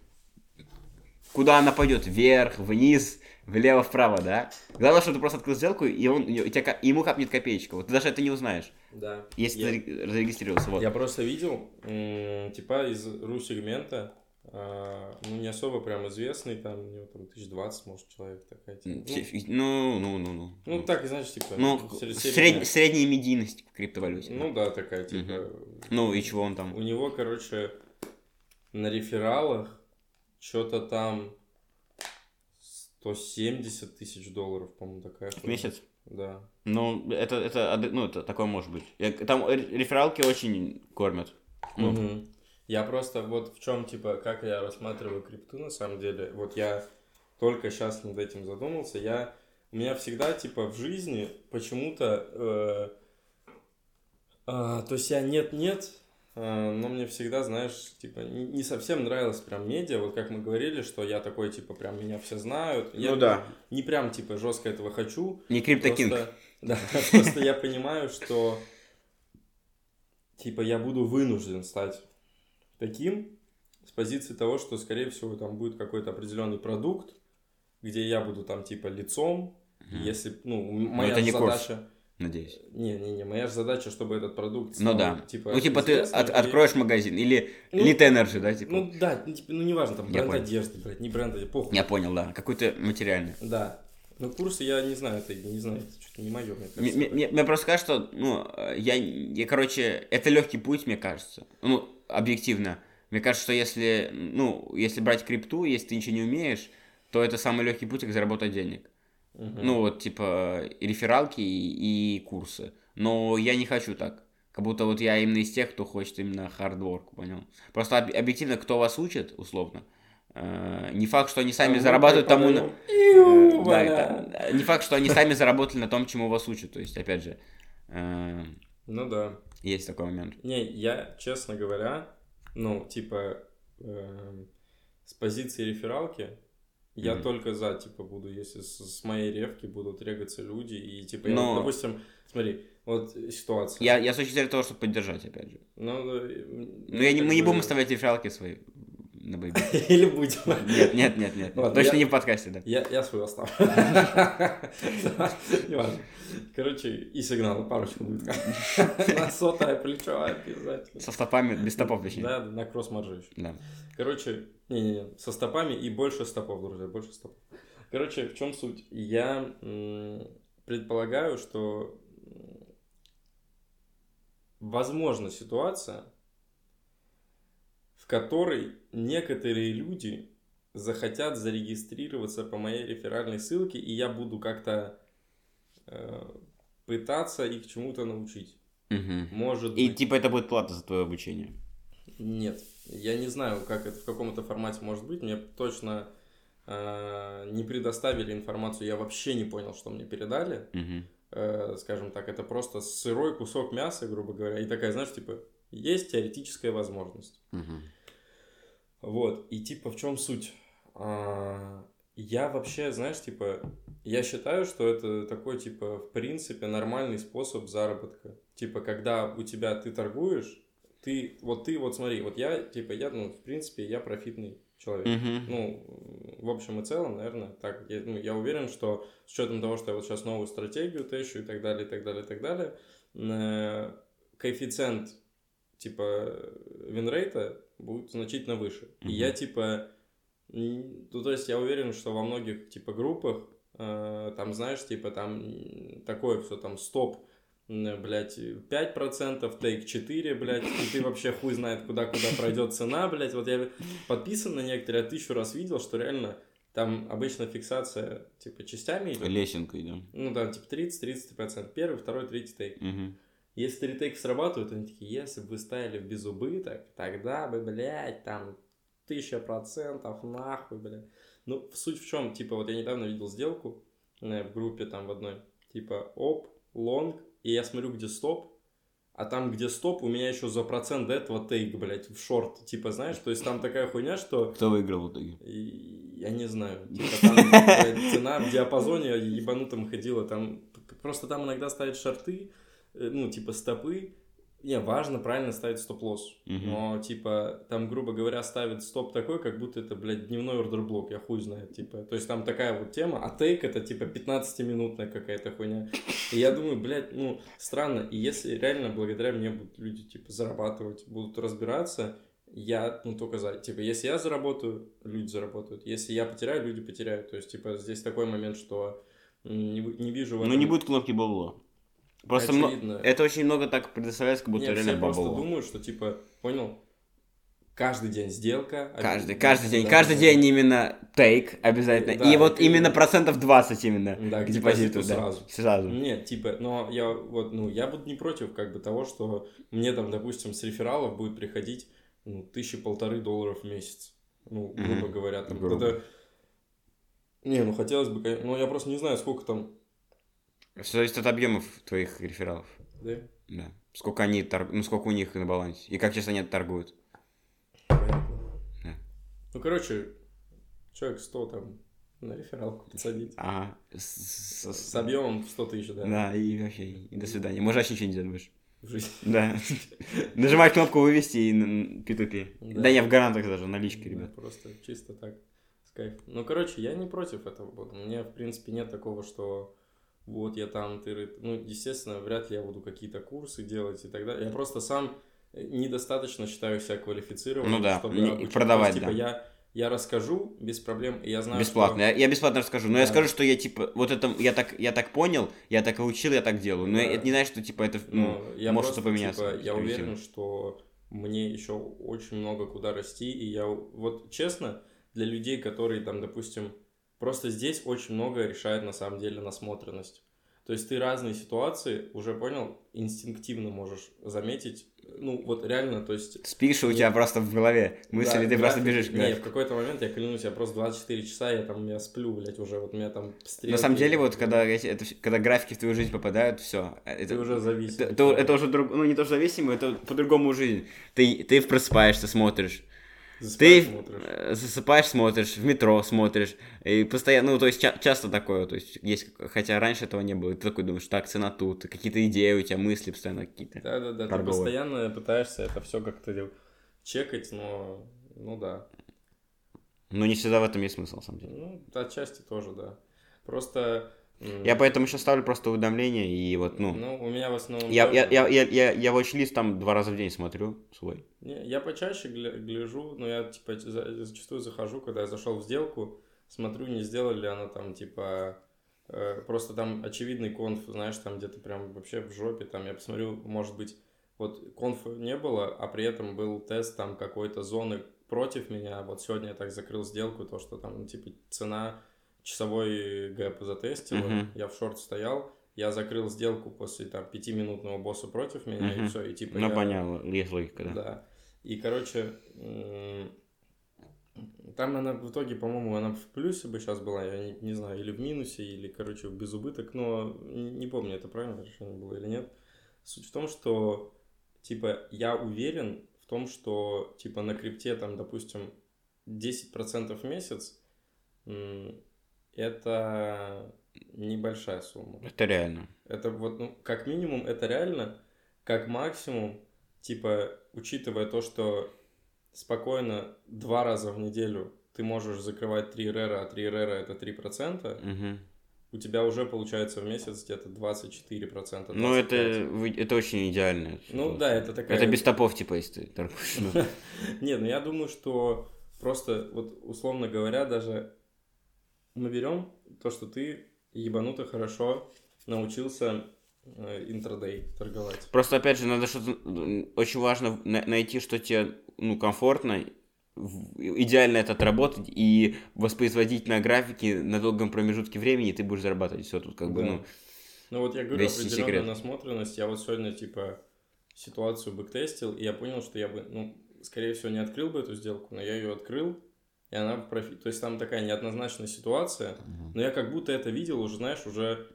[SPEAKER 2] куда она пойдет, вверх, вниз, влево, вправо, да? Главное, что ты просто открыл сделку, и, он, и тебя, ему капнет копеечка. Вот ты даже это не узнаешь.
[SPEAKER 1] Да.
[SPEAKER 2] Если я, ты зарегистрировался. Вот.
[SPEAKER 1] Я просто видел, типа из ру-сегмента, а, ну, не особо прям известный, там, у него там 1020, может, человек такая. Типа.
[SPEAKER 2] Ну, ну, ну, ну.
[SPEAKER 1] Ну, так, знаешь, типа...
[SPEAKER 2] Ну, средняя, средняя медийность в криптовалюте.
[SPEAKER 1] Ну, да, такая, типа... Угу.
[SPEAKER 2] Ну, и чего он там?
[SPEAKER 1] У него, короче, на рефералах что-то там 170 тысяч долларов, по-моему, такая.
[SPEAKER 2] В месяц?
[SPEAKER 1] Да.
[SPEAKER 2] Ну, это, это, ну, это такое может быть. Там рефералки очень кормят.
[SPEAKER 1] Ну. Угу. Я просто вот в чем, типа, как я рассматриваю крипту на самом деле. Вот я только сейчас над этим задумался. Я, у меня всегда, типа, в жизни почему-то... Э, э, то есть я нет-нет, но мне всегда, знаешь, типа, не, совсем нравилось прям медиа. Вот как мы говорили, что я такой, типа, прям меня все знают. Я
[SPEAKER 2] ну да.
[SPEAKER 1] Не прям, типа, жестко этого хочу.
[SPEAKER 2] Не crypto king.
[SPEAKER 1] Да, просто я понимаю, что типа я буду вынужден стать таким с позиции того, что, скорее всего, там будет какой-то определенный продукт, где я буду там типа лицом, если, ну, моя задача...
[SPEAKER 2] Курс. Надеюсь.
[SPEAKER 1] Не-не-не, моя же задача, чтобы этот продукт
[SPEAKER 2] стал, Ну да. Типа, ну, типа ты от, откроешь магазин или ну, Elite Energy, да, типа?
[SPEAKER 1] Ну да, ну, типа, ну неважно, там бренд одежды, брать, не бренд одежды, похуй.
[SPEAKER 2] Я понял, да. Какой-то материальный.
[SPEAKER 1] Да. Ну, курсы я не знаю, это не знаю, это что-то не мое, мне кажется.
[SPEAKER 2] Мне, мне, мне просто кажется, что, ну, я, я, короче, это легкий путь, мне кажется. Ну, объективно. Мне кажется, что если, ну, если брать крипту, если ты ничего не умеешь, то это самый легкий путь к заработать денег.
[SPEAKER 1] Угу.
[SPEAKER 2] Ну, вот, типа, рефералки и, и курсы. Но я не хочу так. Как будто вот я именно из тех, кто хочет именно хардворк, понял? Просто об, объективно, кто вас учит, условно, э, не факт, что они сами а зарабатывают тому... На... Э, да, это, не факт, что они сами заработали на том, чему вас учат. То есть, опять же... Э,
[SPEAKER 1] ну да.
[SPEAKER 2] Есть такой момент.
[SPEAKER 1] Не, я, честно говоря, ну, типа, э, с позиции рефералки, mm-hmm. я только за, типа, буду, если с, с моей ревки будут регаться люди, и, типа, Но... я, вот, допустим, смотри, вот ситуация.
[SPEAKER 2] Я, я с точки зрения того, чтобы поддержать, опять же.
[SPEAKER 1] Ну, ну,
[SPEAKER 2] ну я не, мы не будем оставлять рефералки свои на бэйби.
[SPEAKER 1] Или будем.
[SPEAKER 2] Нет, нет, нет, нет. Ладно, Точно я, не в подкасте, да.
[SPEAKER 1] Я, я свой оставлю. Неважно. Короче, и сигнал, парочку будет. На сотое плечо обязательно.
[SPEAKER 2] Со стопами, без стопов точнее.
[SPEAKER 1] Да, на кросс-марже еще.
[SPEAKER 2] Да.
[SPEAKER 1] Короче, не-не-не, со стопами и больше стопов, друзья, больше стопов. Короче, в чем суть? Я предполагаю, что возможна ситуация, в которой некоторые люди захотят зарегистрироваться по моей реферальной ссылке, и я буду как-то э, пытаться их чему-то научить.
[SPEAKER 2] Угу.
[SPEAKER 1] Может
[SPEAKER 2] и
[SPEAKER 1] быть.
[SPEAKER 2] типа это будет плата за твое обучение?
[SPEAKER 1] Нет. Я не знаю, как это в каком-то формате может быть. Мне точно э, не предоставили информацию. Я вообще не понял, что мне передали.
[SPEAKER 2] Угу.
[SPEAKER 1] Э, скажем так, это просто сырой кусок мяса, грубо говоря. И такая, знаешь, типа, есть теоретическая возможность.
[SPEAKER 2] Угу.
[SPEAKER 1] Вот, и типа в чем суть? А, я вообще, знаешь, типа, я считаю, что это такой, типа, в принципе, нормальный способ заработка. Типа, когда у тебя ты торгуешь, ты, вот ты, вот смотри, вот я, типа, я, ну, в принципе, я профитный человек.
[SPEAKER 2] Uh-huh.
[SPEAKER 1] Ну, в общем и целом, наверное, так, я, ну, я уверен, что с учетом того, что я вот сейчас новую стратегию тещу и так далее, и так далее, и так далее, э, коэффициент, типа, винрейта будет значительно выше. Mm-hmm. И я, типа, ну, то есть я уверен, что во многих, типа, группах, э, там, знаешь, типа, там такое все, там, стоп, блядь, 5%, тейк 4, блядь, и ты вообще хуй знает, куда-куда пройдет цена, блядь. Вот я подписан на некоторые, а тысячу раз видел, что реально там обычно фиксация, типа, частями идет.
[SPEAKER 2] Лесенкой, да.
[SPEAKER 1] Ну, да, типа 30-30%. Первый, второй, третий тейк.
[SPEAKER 2] Угу.
[SPEAKER 1] Если три тейка срабатывают, они такие, если бы вы ставили в безубыток, тогда бы, блядь, там, тысяча процентов, нахуй, блядь. Ну, суть в чем, типа, вот я недавно видел сделку э, в группе там в одной, типа, оп, лонг, и я смотрю, где стоп, а там, где стоп, у меня еще за процент до этого тейк, блядь, в шорт. Типа, знаешь, то есть там такая хуйня, что...
[SPEAKER 2] Кто выиграл в итоге?
[SPEAKER 1] Я не знаю. Типа, там блядь, цена в диапазоне ебанутом ходила. Там просто там иногда ставят шорты, э, ну, типа, стопы, не, важно правильно ставить стоп-лосс.
[SPEAKER 2] Мгм.
[SPEAKER 1] Но, типа, там, грубо говоря, ставит стоп такой, как будто это, блядь, дневной ордерблок, я хуй знаю, типа. То есть там такая вот тема, а тейк это, типа, 15-минутная какая-то хуйня. И я думаю, блядь, ну, странно. И если реально благодаря мне будут люди, типа, зарабатывать, будут разбираться, я, ну, только за. Типа, если я заработаю, люди заработают. Если я потеряю, люди потеряют. То есть, типа, здесь такой момент, что не, не вижу в
[SPEAKER 2] Ну, не будет кнопки бабло. Просто мно- это очень много так предоставляется, как будто
[SPEAKER 1] Нет,
[SPEAKER 2] реально
[SPEAKER 1] все просто
[SPEAKER 2] бабло.
[SPEAKER 1] думают, что, типа, понял, каждый день сделка.
[SPEAKER 2] Каждый,
[SPEAKER 1] обязательно-
[SPEAKER 2] каждый день,
[SPEAKER 1] да,
[SPEAKER 2] каждый
[SPEAKER 1] да,
[SPEAKER 2] день именно тейк обязательно.
[SPEAKER 1] Да,
[SPEAKER 2] и вот
[SPEAKER 1] это
[SPEAKER 2] именно процентов 20 именно
[SPEAKER 1] Да,
[SPEAKER 2] к депозиту. да.
[SPEAKER 1] сразу.
[SPEAKER 2] Сразу.
[SPEAKER 1] Нет, типа, но я вот, ну, я буду не против, как бы, того, что мне там, допустим, с рефералов будет приходить, ну, тысячи полторы долларов в месяц. Ну, грубо
[SPEAKER 2] Мгм.
[SPEAKER 1] говоря, там,
[SPEAKER 2] Грубо.
[SPEAKER 1] это... Не, ну, хотелось бы, но я просто не знаю, сколько там,
[SPEAKER 2] Все зависит от объемов твоих рефералов.
[SPEAKER 1] да?
[SPEAKER 2] Да. Сколько они торг... ну сколько у них на балансе. И как часто они торгуют.
[SPEAKER 1] Понятно.
[SPEAKER 2] Да.
[SPEAKER 1] Ну, короче, человек 100 там на рефералку подсадить.
[SPEAKER 2] Ага. С, с-
[SPEAKER 1] С объемом в 100 тысяч, да,
[SPEAKER 2] Да, и вообще, и до свидания. Можешь вообще ничего не делать будешь.
[SPEAKER 1] в жизни.
[SPEAKER 2] Да. Нажимать кнопку вывести и н- P2P.
[SPEAKER 1] Да.
[SPEAKER 2] Да не, в гарантах даже, наличка,
[SPEAKER 1] Да,
[SPEAKER 2] ребят.
[SPEAKER 1] Просто чисто так, с. Ну, короче, я не против этого буду. Мне, в принципе, нет такого, что вот я там, ты... Ну, естественно, вряд ли я буду какие-то курсы делать и так далее. Я просто сам э, недостаточно считаю себя квалифицированным,
[SPEAKER 2] Ну да,
[SPEAKER 1] чтобы
[SPEAKER 2] не-
[SPEAKER 1] обучить.
[SPEAKER 2] продавать,
[SPEAKER 1] есть, типа,
[SPEAKER 2] да.
[SPEAKER 1] я, я расскажу без проблем, и я знаю,
[SPEAKER 2] Бесплатно.
[SPEAKER 1] что-
[SPEAKER 2] Я, я бесплатно расскажу. Но я
[SPEAKER 1] Да.
[SPEAKER 2] скажу, что я типа, вот это я так, я так понял, я так и учил, я так делаю. Но
[SPEAKER 1] Да.
[SPEAKER 2] это не значит, что типа это ну,
[SPEAKER 1] Но я
[SPEAKER 2] может
[SPEAKER 1] просто,
[SPEAKER 2] что поменяться.
[SPEAKER 1] типа, я уверен, что мне еще очень много куда расти, и я вот честно для людей, которые там, допустим, просто здесь очень много решает на самом деле насмотренность. То есть ты разные ситуации уже понял, инстинктивно можешь заметить, ну вот реально, то есть
[SPEAKER 2] Спишь, у
[SPEAKER 1] Нет.
[SPEAKER 2] тебя просто в голове мысли,
[SPEAKER 1] да,
[SPEAKER 2] ты просто
[SPEAKER 1] график-
[SPEAKER 2] бежишь к
[SPEAKER 1] Не, в какой-то момент, я клянусь, я просто 24 часа, я там, я сплю, блядь, уже, вот меня там стрелки.
[SPEAKER 2] На самом деле, вот когда, эти- это, когда графики в твою жизнь попадают, все.
[SPEAKER 1] Ты
[SPEAKER 2] Это,
[SPEAKER 1] уже зависим.
[SPEAKER 2] это, это- это уже друг, ну не то, что зависимо, это по-другому жизнь. Ты, ты просыпаешься, смотришь. Ты
[SPEAKER 1] Засыпаешь, смотришь.
[SPEAKER 2] э, засыпаешь, смотришь, в метро смотришь, и постоянно, ну, то есть ча- часто такое, то есть есть, хотя раньше этого не было, и ты такой думаешь, так, цена тут, какие-то идеи у тебя, мысли постоянно какие-то.
[SPEAKER 1] Да, да, да. Ты постоянно пытаешься это все как-то чекать, но ну да.
[SPEAKER 2] Но не всегда в этом есть смысл, на самом деле.
[SPEAKER 1] Ну, отчасти тоже, да. Просто.
[SPEAKER 2] Я поэтому сейчас ставлю просто уведомления, и вот, ну,
[SPEAKER 1] Ну, у меня в основном.
[SPEAKER 2] я, я, я, я, я, я watch-лист там два раза в день смотрю свой.
[SPEAKER 1] Не, я почаще гля- гляжу, но я типа за- зачастую захожу, когда я зашел в сделку, смотрю, не сделали ли она там типа э, просто там очевидный конф, знаешь, там где-то прям вообще в жопе, там я посмотрю, может быть, вот конфа не было, а при этом был тест там какой-то зоны против меня, вот сегодня я так закрыл сделку, то, что там, ну, типа, цена часовой гэп затестила,
[SPEAKER 2] Мгм.
[SPEAKER 1] я в шорт стоял, я закрыл сделку после там пятиминутного босса против меня, и
[SPEAKER 2] Мгм.
[SPEAKER 1] все, и типа
[SPEAKER 2] Ну,
[SPEAKER 1] я-
[SPEAKER 2] понятно, есть логика, да.
[SPEAKER 1] да. И, короче, там она в итоге, по-моему, она в плюсе бы сейчас была, я не, не знаю, или в минусе, или, короче, в безубыток, но не, помню, это правильное решение было или нет. Суть в том, что, типа, я уверен в том, что, типа, на крипте, там, допустим, 10% в месяц, это небольшая сумма.
[SPEAKER 2] Это реально.
[SPEAKER 1] Это вот, ну, как минимум, это реально, как максимум, типа, учитывая то, что спокойно два раза в неделю ты можешь закрывать 3 рера, а 3 рера это 3%,
[SPEAKER 2] Мгм.
[SPEAKER 1] у тебя уже получается в месяц где-то 24%.
[SPEAKER 2] Ну, это,
[SPEAKER 1] 25%.
[SPEAKER 2] это очень идеально.
[SPEAKER 1] Ну да, это такая...
[SPEAKER 2] Это без топов, типа, если ты торгуешь.
[SPEAKER 1] Нет, ну я думаю, что просто, вот условно говоря, даже мы берем то, что ты ебануто хорошо научился э, интрадей торговать.
[SPEAKER 2] Просто, опять же, надо что-то... Очень важно на- найти, что тебе ну, комфортно, идеально это отработать и воспроизводить на графике на долгом промежутке времени, и ты будешь зарабатывать. Все тут как бы,
[SPEAKER 1] Да.
[SPEAKER 2] ну...
[SPEAKER 1] Ну вот я говорю, определенная
[SPEAKER 2] секрет.
[SPEAKER 1] насмотренность. Я вот сегодня, типа, ситуацию бэктестил, и я понял, что я бы, ну, скорее всего, не открыл бы эту сделку, но я ее открыл, и она в профит. То есть там такая неоднозначная ситуация, но я как будто это видел уже, знаешь, уже,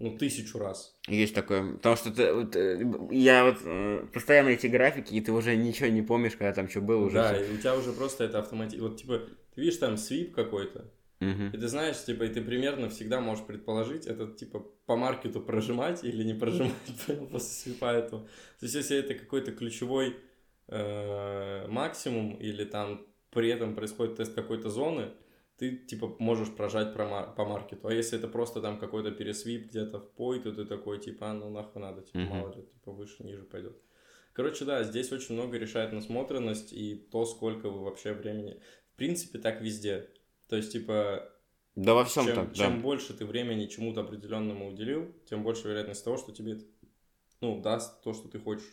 [SPEAKER 1] ну, тысячу раз.
[SPEAKER 2] Есть такое. Потому что ты, вот, э, я вот э, постоянно эти графики, и ты уже ничего не помнишь, когда там что было уже.
[SPEAKER 1] да,
[SPEAKER 2] всё.
[SPEAKER 1] и у тебя уже просто это автоматически. Вот, типа, ты видишь там свип какой-то,
[SPEAKER 2] Мгм.
[SPEAKER 1] и ты знаешь, типа, и ты примерно всегда можешь предположить, это, типа, по маркету прожимать или не прожимать после свипа этого. То есть, если это какой-то ключевой э, максимум, или там при этом происходит тест какой-то зоны, ты, типа, можешь прожать про ма- по маркету. А если это просто там какой-то пересвип где-то в пой, то ты такой, типа, а, ну нахуй надо, типа,
[SPEAKER 2] Мгм.
[SPEAKER 1] мало ли, типа, выше, ниже пойдет. Короче, да, здесь очень много решает насмотренность и то, сколько вы вообще времени. В принципе, так везде. То есть, типа,
[SPEAKER 2] Да во всем
[SPEAKER 1] чем,
[SPEAKER 2] так,
[SPEAKER 1] чем
[SPEAKER 2] да.
[SPEAKER 1] больше ты времени чему-то определенному уделил, тем больше вероятность того, что тебе ну, даст то, что ты хочешь.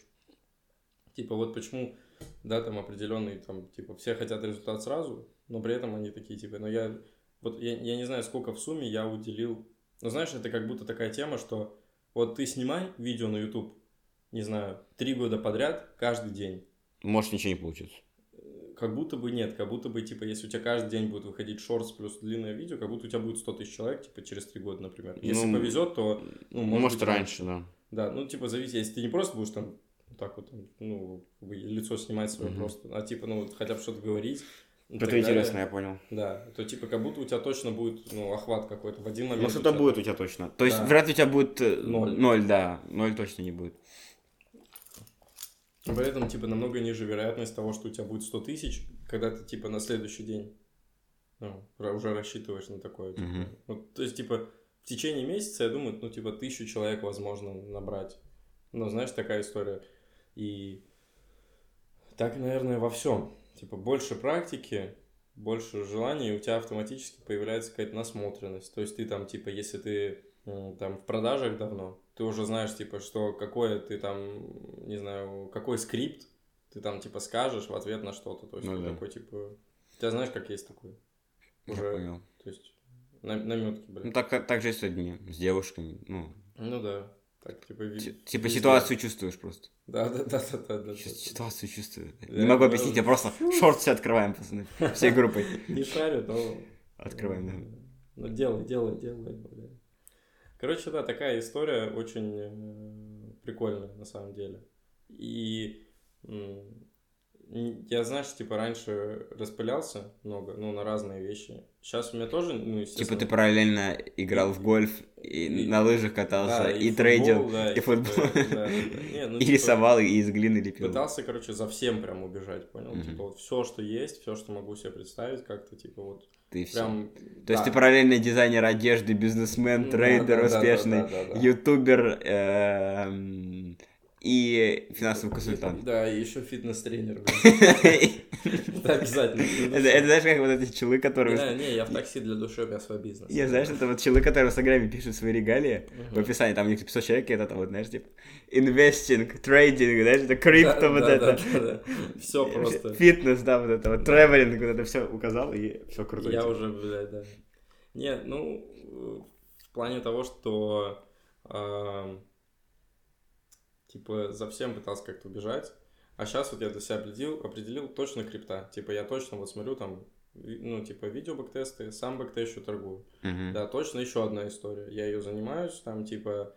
[SPEAKER 1] Типа вот почему, да, там определенные, там, типа, все хотят результат сразу, но при этом они такие, типа, но я, вот я, я не знаю, сколько в сумме я уделил. Но знаешь, это как будто такая тема, что вот ты снимай видео на YouTube, не знаю, три года подряд, каждый день.
[SPEAKER 2] Может ничего не получится.
[SPEAKER 1] Как будто бы нет, как будто бы, типа, если у тебя каждый день будет выходить шортс плюс длинное видео, как будто у тебя будет 100 тысяч человек, типа, через три года, например. Если
[SPEAKER 2] Ну,
[SPEAKER 1] повезет, то, ну,
[SPEAKER 2] Может,
[SPEAKER 1] может, быть,
[SPEAKER 2] раньше, да.
[SPEAKER 1] Да, ну, типа, зависит, если ты не просто будешь там вот так вот, ну, лицо снимать свое
[SPEAKER 2] Мгм.
[SPEAKER 1] просто, а, типа, ну, вот хотя бы что-то говорить.
[SPEAKER 2] Это
[SPEAKER 1] далее.
[SPEAKER 2] интересно, я понял.
[SPEAKER 1] Да, то, типа, как будто у тебя точно будет, ну, охват какой-то в один момент.
[SPEAKER 2] Ну, что-то
[SPEAKER 1] тебя-
[SPEAKER 2] будет у тебя точно. То есть,
[SPEAKER 1] Да.
[SPEAKER 2] вряд ли у тебя будет э,
[SPEAKER 1] Ноль.
[SPEAKER 2] ноль, да. Ноль точно не будет.
[SPEAKER 1] При этом, типа, намного ниже вероятность того, что у тебя будет 100 тысяч, когда ты, типа, на следующий день ну, уже рассчитываешь на такое. типа.
[SPEAKER 2] Мгм.
[SPEAKER 1] Ну, то есть, типа, в течение месяца, я думаю, ну, типа, тысячу человек возможно набрать. Ну, знаешь, такая история. И так, наверное, во всем. Типа, больше практики, больше желаний, и у тебя автоматически появляется какая-то насмотренность. То есть, ты там, типа, если ты там в продажах давно, ты уже знаешь, типа, что какое ты там, не знаю, какой скрипт ты там, типа, скажешь в ответ на что-то. То есть,
[SPEAKER 2] Ну
[SPEAKER 1] ты
[SPEAKER 2] да.
[SPEAKER 1] такой, типа, ты знаешь, как есть такой.
[SPEAKER 2] Я
[SPEAKER 1] Уже,
[SPEAKER 2] понял.
[SPEAKER 1] то есть, на- наметки,
[SPEAKER 2] Ну,
[SPEAKER 1] блин.
[SPEAKER 2] так, так же и с людьми, с девушками. Ну,
[SPEAKER 1] Ну да. Так, типа,
[SPEAKER 2] типа ситуацию чувствуешь просто.
[SPEAKER 1] Да, да, да, да, да, да.
[SPEAKER 2] Ситуацию чувствую.
[SPEAKER 1] Я
[SPEAKER 2] Не могу объяснить, я просто шорт все открываем, пацаны. Всей группой.
[SPEAKER 1] Не шарю, но...
[SPEAKER 2] Открываем, да.
[SPEAKER 1] Ну, делай, делай, делай. бля. Короче, да, такая история очень э, прикольная, на самом деле. И я, знаешь, типа, раньше распылялся много, ну, на разные вещи. Сейчас у меня тоже, ну, естественно...
[SPEAKER 2] Типа ты параллельно играл в гольф, и
[SPEAKER 1] И-
[SPEAKER 2] на лыжах катался,
[SPEAKER 1] да,
[SPEAKER 2] и
[SPEAKER 1] футбол,
[SPEAKER 2] трейдил,
[SPEAKER 1] да,
[SPEAKER 2] и футбол.
[SPEAKER 1] типа, да, да, да. Не, ну,
[SPEAKER 2] И
[SPEAKER 1] типа,
[SPEAKER 2] рисовал, и из глины лепил.
[SPEAKER 1] Пытался, короче, за всем прям убежать, понял?
[SPEAKER 2] Мгм.
[SPEAKER 1] Типа, вот все, что есть, все, что могу себе представить, как-то, типа, вот
[SPEAKER 2] Ты
[SPEAKER 1] прям...
[SPEAKER 2] То есть
[SPEAKER 1] да.
[SPEAKER 2] ты параллельно дизайнер одежды, бизнесмен,
[SPEAKER 1] Да,
[SPEAKER 2] трейдер успешный, ютубер эм, и финансовый консультант.
[SPEAKER 1] Да, и еще фитнес-тренер. Это обязательно.
[SPEAKER 2] Это знаешь, как вот эти челы, которые...
[SPEAKER 1] Не, не, я в такси для души, у меня свой бизнес.
[SPEAKER 2] Я, знаешь, это вот челы, которые в Инстаграме пишут свои регалии, в описании, там у них 500 человек, и это там вот, знаешь, типа, инвестинг, трейдинг, знаешь, это крипто, вот это.
[SPEAKER 1] Все просто.
[SPEAKER 2] Фитнес, да, вот это вот, тревелинг, вот это все указал, и все круто.
[SPEAKER 1] Я
[SPEAKER 2] типа.
[SPEAKER 1] уже, блядь, да. Нет, ну, э, в плане того, что типа за всем пытался как-то убежать, а сейчас вот я для себя определил, определил точно крипта. Типа я точно вот смотрю там, ну, типа видео бэктесты, сам бэктещу торгую.
[SPEAKER 2] Мгм.
[SPEAKER 1] Да, точно еще одна история. Я ее занимаюсь, там, типа,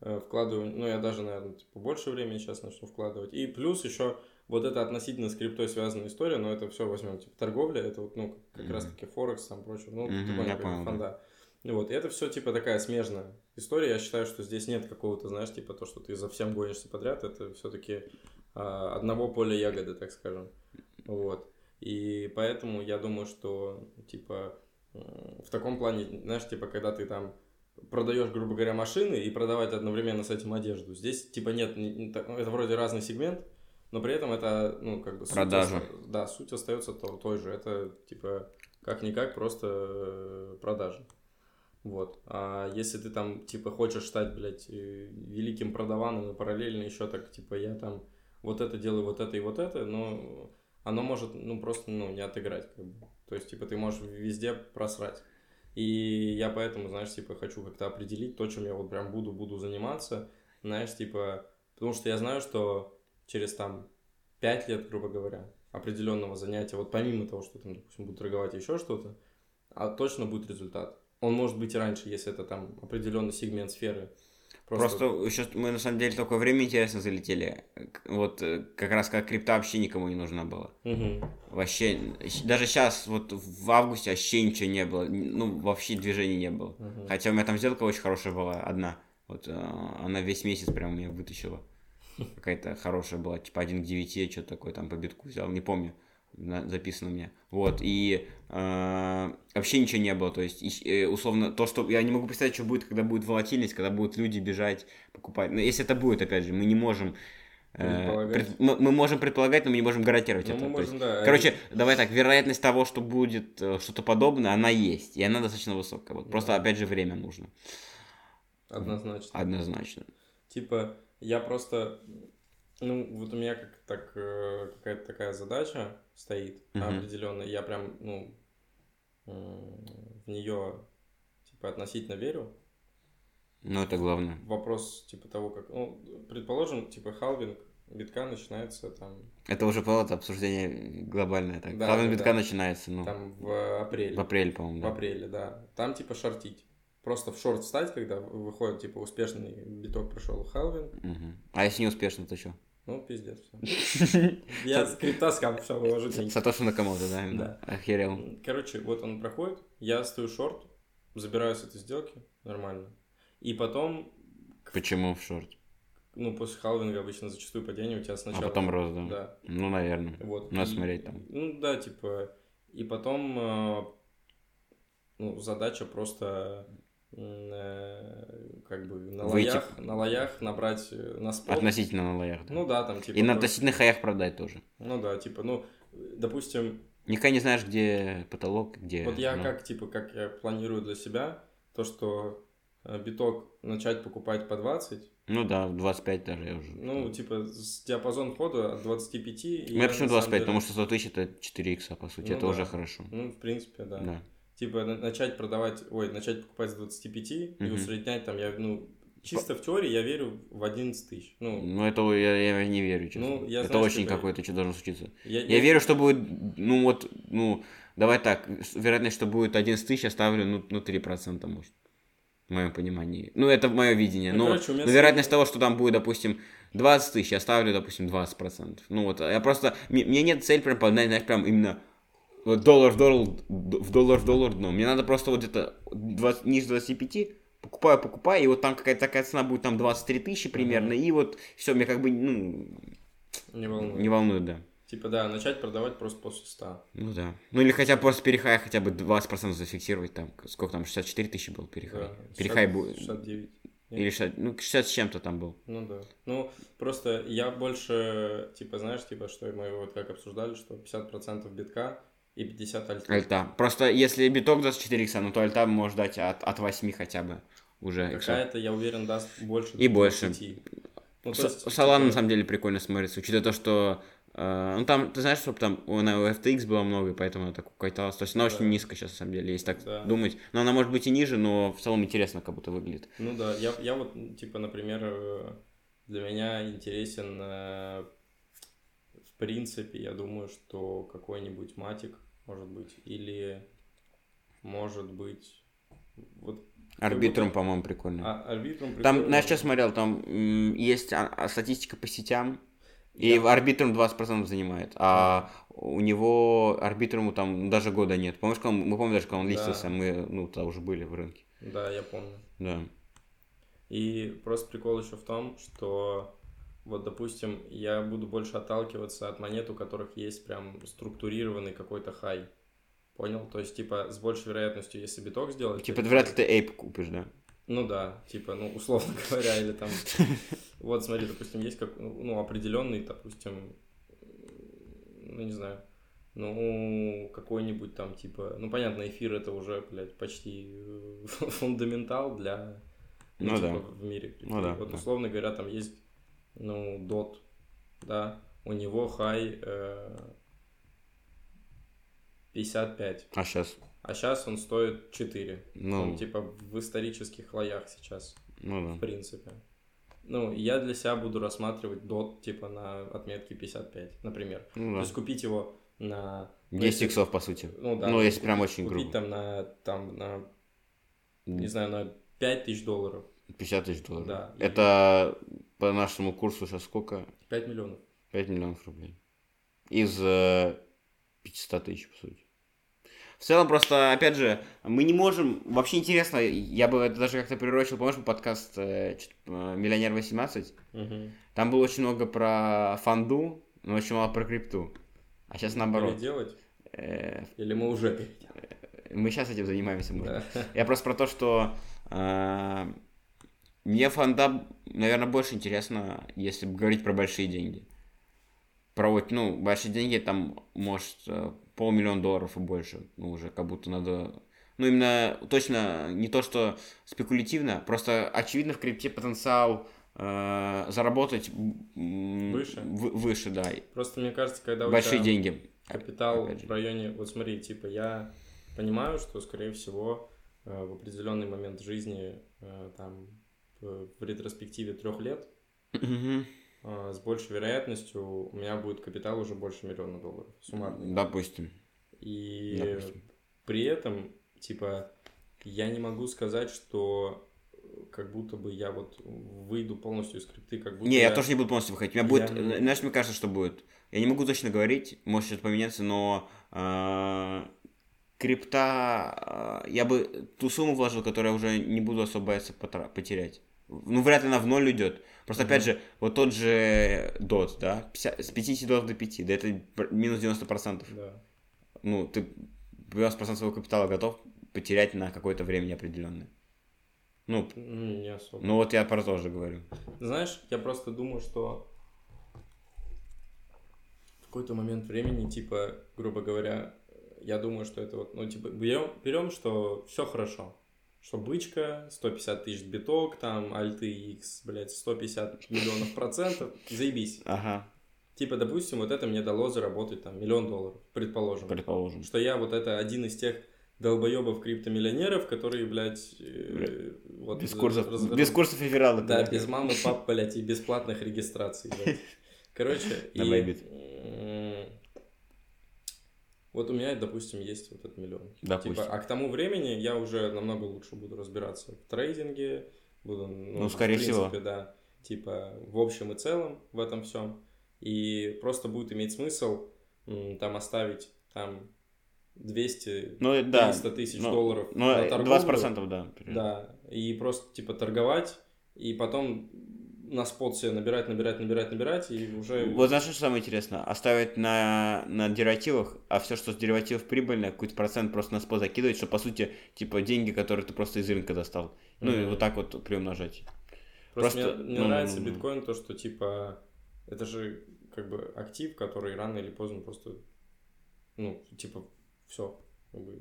[SPEAKER 1] э, вкладываю, ну, я даже, наверное, типа, больше времени сейчас начну вкладывать. И плюс еще вот это относительно с криптой связанная история, но это все возьмем, типа, торговля, это вот, ну, как
[SPEAKER 2] Мгм.
[SPEAKER 1] раз-таки Форекс, там, прочее, ну,
[SPEAKER 2] Мгм,
[SPEAKER 1] ты
[SPEAKER 2] я
[SPEAKER 1] понял,
[SPEAKER 2] да.
[SPEAKER 1] фонда. Ну, вот, и это все, типа, такая смежная история. Я считаю, что здесь нет какого-то, знаешь, типа, то, что ты за всем гонишься подряд, это все-таки одного поля ягоды, так скажем. Вот. И поэтому я думаю, что, типа, в таком плане, знаешь, типа, когда ты там продаешь, грубо говоря, машины и продавать одновременно с этим одежду. Здесь, типа, нет, это вроде разный сегмент, но при этом это, ну, как бы...
[SPEAKER 2] Продажа.
[SPEAKER 1] Суть, да, суть остается то, той же. Это, типа, как-никак просто э, продажа. Вот. А если ты там, типа, хочешь стать, блядь, э, великим продаваном и параллельно еще так, типа, я там вот это делаю, вот это и вот это, но оно может, ну, просто, ну, не отыграть, как бы. То есть, типа, ты можешь везде просрать. И я поэтому, знаешь, типа, хочу как-то определить то, чем я вот прям буду, буду заниматься, знаешь, типа, потому что я знаю, что через там 5 лет, грубо говоря, определенного занятия, вот помимо того, что там, допустим, буду торговать еще что-то, а точно будет результат. Он может быть и раньше, если это там определенный сегмент сферы.
[SPEAKER 2] Просто, Просто сейчас мы на самом деле такое время интересно залетели. Вот э, как раз как крипта вообще никому не нужна была.
[SPEAKER 1] Угу.
[SPEAKER 2] Вообще, даже сейчас, вот в августе вообще ничего не было. Ну, вообще движений не было.
[SPEAKER 1] Угу.
[SPEAKER 2] Хотя у меня там сделка очень хорошая была, одна. Вот э, она весь месяц прям меня вытащила. Какая-то хорошая была, типа 1 к 9, что такое там по битку взял, не помню записано у меня. Вот, и э, вообще ничего не было. То есть, и, э, условно, то, что я не могу представить, что будет, когда будет волатильность, когда будут люди бежать, покупать. Но если это будет, опять же, мы не можем. Э, пред, мы, мы можем предполагать, но мы не можем гарантировать
[SPEAKER 1] ну,
[SPEAKER 2] это.
[SPEAKER 1] Можем,
[SPEAKER 2] есть,
[SPEAKER 1] да,
[SPEAKER 2] короче, это... давай так, вероятность того, что будет э, что-то подобное, она есть. И она достаточно высокая. Вот, да. Просто, опять же, время нужно.
[SPEAKER 1] Однозначно.
[SPEAKER 2] Однозначно.
[SPEAKER 1] Типа, я просто ну, вот у меня как так э, какая-то такая задача стоит uh-huh. определенная. Я прям, ну, в нее типа относительно верю.
[SPEAKER 2] Ну, это главное.
[SPEAKER 1] Вопрос типа того, как. Ну, предположим, типа халвинг битка начинается там.
[SPEAKER 2] Это уже было обсуждение глобальное. Так. Да, халвинг да, битка да. начинается, ну.
[SPEAKER 1] Там в апреле.
[SPEAKER 2] В апреле, по-моему,
[SPEAKER 1] да. В апреле, да. Там типа шортить просто в шорт встать, когда выходит, типа, успешный биток прошел халвинг.
[SPEAKER 2] Угу. А если не успешно, то что?
[SPEAKER 1] Ну, пиздец. Я криптоскам все выложу деньги.
[SPEAKER 2] Сатоши Накамото, да?
[SPEAKER 1] Да.
[SPEAKER 2] Охерел.
[SPEAKER 1] Короче, вот он проходит, я стою шорт, забираю с этой сделки, нормально. И потом...
[SPEAKER 2] Почему в шорт?
[SPEAKER 1] Ну, после халвинга обычно зачастую падение у тебя сначала...
[SPEAKER 2] А потом рост, да?
[SPEAKER 1] Да.
[SPEAKER 2] Ну, наверное.
[SPEAKER 1] Вот.
[SPEAKER 2] Надо смотреть там.
[SPEAKER 1] Ну, да, типа... И потом э, ну, задача просто как бы на Выйти... лоях, на лоях набрать э, на спот.
[SPEAKER 2] Относительно на лоях,
[SPEAKER 1] да. Ну да, там типа...
[SPEAKER 2] И на относительно хаях продать тоже.
[SPEAKER 1] Ну да, типа, ну, допустим...
[SPEAKER 2] Никогда не знаешь, где потолок, где...
[SPEAKER 1] Вот я ну... как, типа, как я планирую для себя, то, что э, биток начать покупать по 20.
[SPEAKER 2] Ну да, 25 даже я уже.
[SPEAKER 1] Ну, типа, диапазон хода от 25.
[SPEAKER 2] Ну, я почему 25, деле... потому что 100 тысяч это 4 икса, по сути, ну, это
[SPEAKER 1] да.
[SPEAKER 2] уже хорошо.
[SPEAKER 1] Ну, в принципе, да.
[SPEAKER 2] Да
[SPEAKER 1] типа начать продавать, ой, начать покупать с 25 mm-hmm. и усреднять там, я, ну, чисто в теории я верю в 11 тысяч. Ну,
[SPEAKER 2] ну это я, я не верю, честно.
[SPEAKER 1] Ну, я,
[SPEAKER 2] это
[SPEAKER 1] знаешь,
[SPEAKER 2] очень
[SPEAKER 1] типа,
[SPEAKER 2] какое-то что должно случиться.
[SPEAKER 1] Я,
[SPEAKER 2] я, я верю, что будет, ну вот, ну, давай так, вероятность, что будет 11 тысяч, я ставлю, ну, ну 3% может. В моем понимании. Ну, это мое видение. Ну, но, короче, но вероятность того, что там будет, допустим, 20 тысяч, я ставлю, допустим, 20%. Ну, вот, я просто... Мне, мне нет цель прям поднять, знаешь, прям именно доллар в доллар, в доллар в доллар дно. Мне надо просто вот где-то 20, ниже 25, покупаю, покупаю, и вот там какая-то такая цена будет там 23 тысячи примерно, mm-hmm. и вот все, мне как бы, ну...
[SPEAKER 1] Не волнует.
[SPEAKER 2] Не волнует, да.
[SPEAKER 1] Типа, да, начать продавать просто после 100.
[SPEAKER 2] Ну да. Ну или хотя бы после перехая хотя бы 20% зафиксировать там. Сколько там, 64 тысячи был перехай? Да, перехай будет.
[SPEAKER 1] 69.
[SPEAKER 2] Или 60, ну, 60 с чем-то там был.
[SPEAKER 1] Ну да. Ну, просто я больше, типа, знаешь, типа, что мы вот как обсуждали, что 50% битка и 50 альта.
[SPEAKER 2] Альта. Просто если биток даст 4 икса, ну то альта может дать от, от 8 хотя бы уже.
[SPEAKER 1] Какая-то, я уверен, даст больше.
[SPEAKER 2] И больше. Ну, то есть, Солана типа... на самом деле прикольно смотрится, учитывая то, что Uh, ну там, ты знаешь, что там у, на, FTX было много, и поэтому она так укаталась. То есть она да. очень низко сейчас, на самом деле, если так
[SPEAKER 1] да.
[SPEAKER 2] думать. Но она может быть и ниже, но в целом интересно как будто выглядит.
[SPEAKER 1] Ну да, я, я вот, типа, например, э, для меня интересен, э, в принципе, я думаю, что какой-нибудь матик может быть, или может быть вот
[SPEAKER 2] Арбитрум, по-моему, прикольно.
[SPEAKER 1] А, арбитрум прикольно.
[SPEAKER 2] Там, знаешь, что смотрел, там м, есть а, а, статистика по сетям, и да. арбитрум 20% занимает, а у него арбитруму там даже года нет. Помнишь, когда мы помним даже, когда он листился, да. мы, ну, тогда уже были в рынке.
[SPEAKER 1] Да, я помню.
[SPEAKER 2] Да.
[SPEAKER 1] И просто прикол еще в том, что Вот, допустим, я буду больше отталкиваться от монет, у которых есть прям структурированный какой-то хай. Понял? То есть, типа, с большей вероятностью, если биток сделать...
[SPEAKER 2] Типа, ты вряд ли ты Ape купишь, да?
[SPEAKER 1] Ну да, типа, ну, условно говоря, или там... Вот, смотри, допустим, есть как, ну, определенный, допустим, ну, не знаю, ну, какой-нибудь там, типа, ну, понятно, эфир это уже, блядь, почти э, фундаментал для, ну, ну типа, да. в мире. Ну, да, вот, да. условно говоря, там есть, ну, DOT, да, у него хай э, 55.
[SPEAKER 2] А сейчас?
[SPEAKER 1] А сейчас он стоит 4. Ну. Он, типа, в исторических лоях сейчас.
[SPEAKER 2] Ну, да.
[SPEAKER 1] В принципе. Ну, я для себя буду рассматривать дот, типа, на отметке 55, например. Ну, да. То есть купить его на...
[SPEAKER 2] 10 ну, иксов, по сути.
[SPEAKER 1] Ну, да.
[SPEAKER 2] Ну, если прям очень
[SPEAKER 1] грубо. Купить там на, там, на, не знаю, на 5 тысяч долларов.
[SPEAKER 2] 50 тысяч долларов.
[SPEAKER 1] Да.
[SPEAKER 2] Это и... по нашему курсу сейчас сколько?
[SPEAKER 1] 5 миллионов.
[SPEAKER 2] 5 миллионов рублей. Из 500 э, тысяч, по сути. В целом, просто, опять же, мы не можем... Вообще интересно, я бы это даже как-то прирочил, помнишь, подкаст э, э «Миллионер 18»?
[SPEAKER 1] Угу.
[SPEAKER 2] Там было очень много про фанду, но очень мало про крипту. А сейчас наоборот.
[SPEAKER 1] делать? Э, Или мы уже переделали?
[SPEAKER 2] Мы сейчас этим занимаемся. Да. Я просто про то, что мне фанда, наверное, больше интересно, если говорить про большие деньги. Про вот, ну, большие деньги, там, может, э, полмиллиона долларов и больше. Ну, уже как будто надо... Ну, именно точно не то, что спекулятивно, просто очевидно в крипте потенциал э, заработать
[SPEAKER 1] выше.
[SPEAKER 2] В, выше, да.
[SPEAKER 1] Просто мне кажется, когда
[SPEAKER 2] большие у тебя деньги.
[SPEAKER 1] Капитал в районе, вот смотри, типа я понимаю, что скорее всего э, в определенный момент жизни э, там в, в ретроспективе трех лет
[SPEAKER 2] mm
[SPEAKER 1] с большей вероятностью у меня будет капитал уже больше миллиона долларов суммарный.
[SPEAKER 2] Допустим.
[SPEAKER 1] И Допустим. при этом, типа, я не могу сказать, что как будто бы я вот выйду полностью из крипты, как будто
[SPEAKER 2] Не,
[SPEAKER 1] я,
[SPEAKER 2] я тоже не буду полностью выходить. У меня будет, я... знаешь, мне кажется, что будет. Я не могу точно говорить, может что-то поменяться, но э, крипта, э, я бы ту сумму вложил, которую я уже не буду особо бояться потерять. Ну, вряд ли она в ноль уйдет. Просто, mm-hmm. опять же, вот тот же DOT, да, 50, с 50 долларов до 5, да это минус 90%.
[SPEAKER 1] Да.
[SPEAKER 2] Ну, ты 90% своего капитала готов потерять на какое-то время неопределенное. Ну,
[SPEAKER 1] не особо.
[SPEAKER 2] Ну вот я про то же говорю.
[SPEAKER 1] Знаешь, я просто думаю, что в какой-то момент времени, типа, грубо говоря, я думаю, что это вот, ну, типа, берем, берем что все хорошо. Что бычка, 150 тысяч биток, там, альты X, блядь, 150 миллионов процентов, заебись.
[SPEAKER 2] Ага.
[SPEAKER 1] Типа, допустим, вот это мне дало заработать там миллион долларов, предположим.
[SPEAKER 2] Предположим.
[SPEAKER 1] Что я вот это один из тех долбоебов криптомиллионеров, которые, блядь, э,
[SPEAKER 2] вот... Без курсов, раз, без курсов и вирала.
[SPEAKER 1] Да, без мамы, пап, блядь, и бесплатных регистраций, блядь. Короче, и... Вот у меня, допустим, есть вот этот миллион.
[SPEAKER 2] Допустим.
[SPEAKER 1] Типа, а к тому времени я уже намного лучше буду разбираться в трейдинге, буду,
[SPEAKER 2] ну, ну скорее
[SPEAKER 1] в принципе,
[SPEAKER 2] всего.
[SPEAKER 1] да, типа, в общем и целом в этом всем. И просто будет иметь смысл там оставить там 200
[SPEAKER 2] ну, да,
[SPEAKER 1] тысяч ну, долларов
[SPEAKER 2] ну, на торговлю. 20% да.
[SPEAKER 1] Да, и просто типа торговать, и потом на спот себе набирать, набирать, набирать, набирать, и уже...
[SPEAKER 2] Вот знаешь, что самое интересное? Оставить на, на деривативах, а все, что с деривативов прибыльно, какой-то процент просто на спот закидывать, что, по сути, типа, деньги, которые ты просто из рынка достал. Ну, mm-hmm. и вот так вот приумножать.
[SPEAKER 1] Просто, просто мне, мне ну, нравится ну, биткоин то, что, типа, это же, как бы, актив, который рано или поздно просто, ну, типа, все.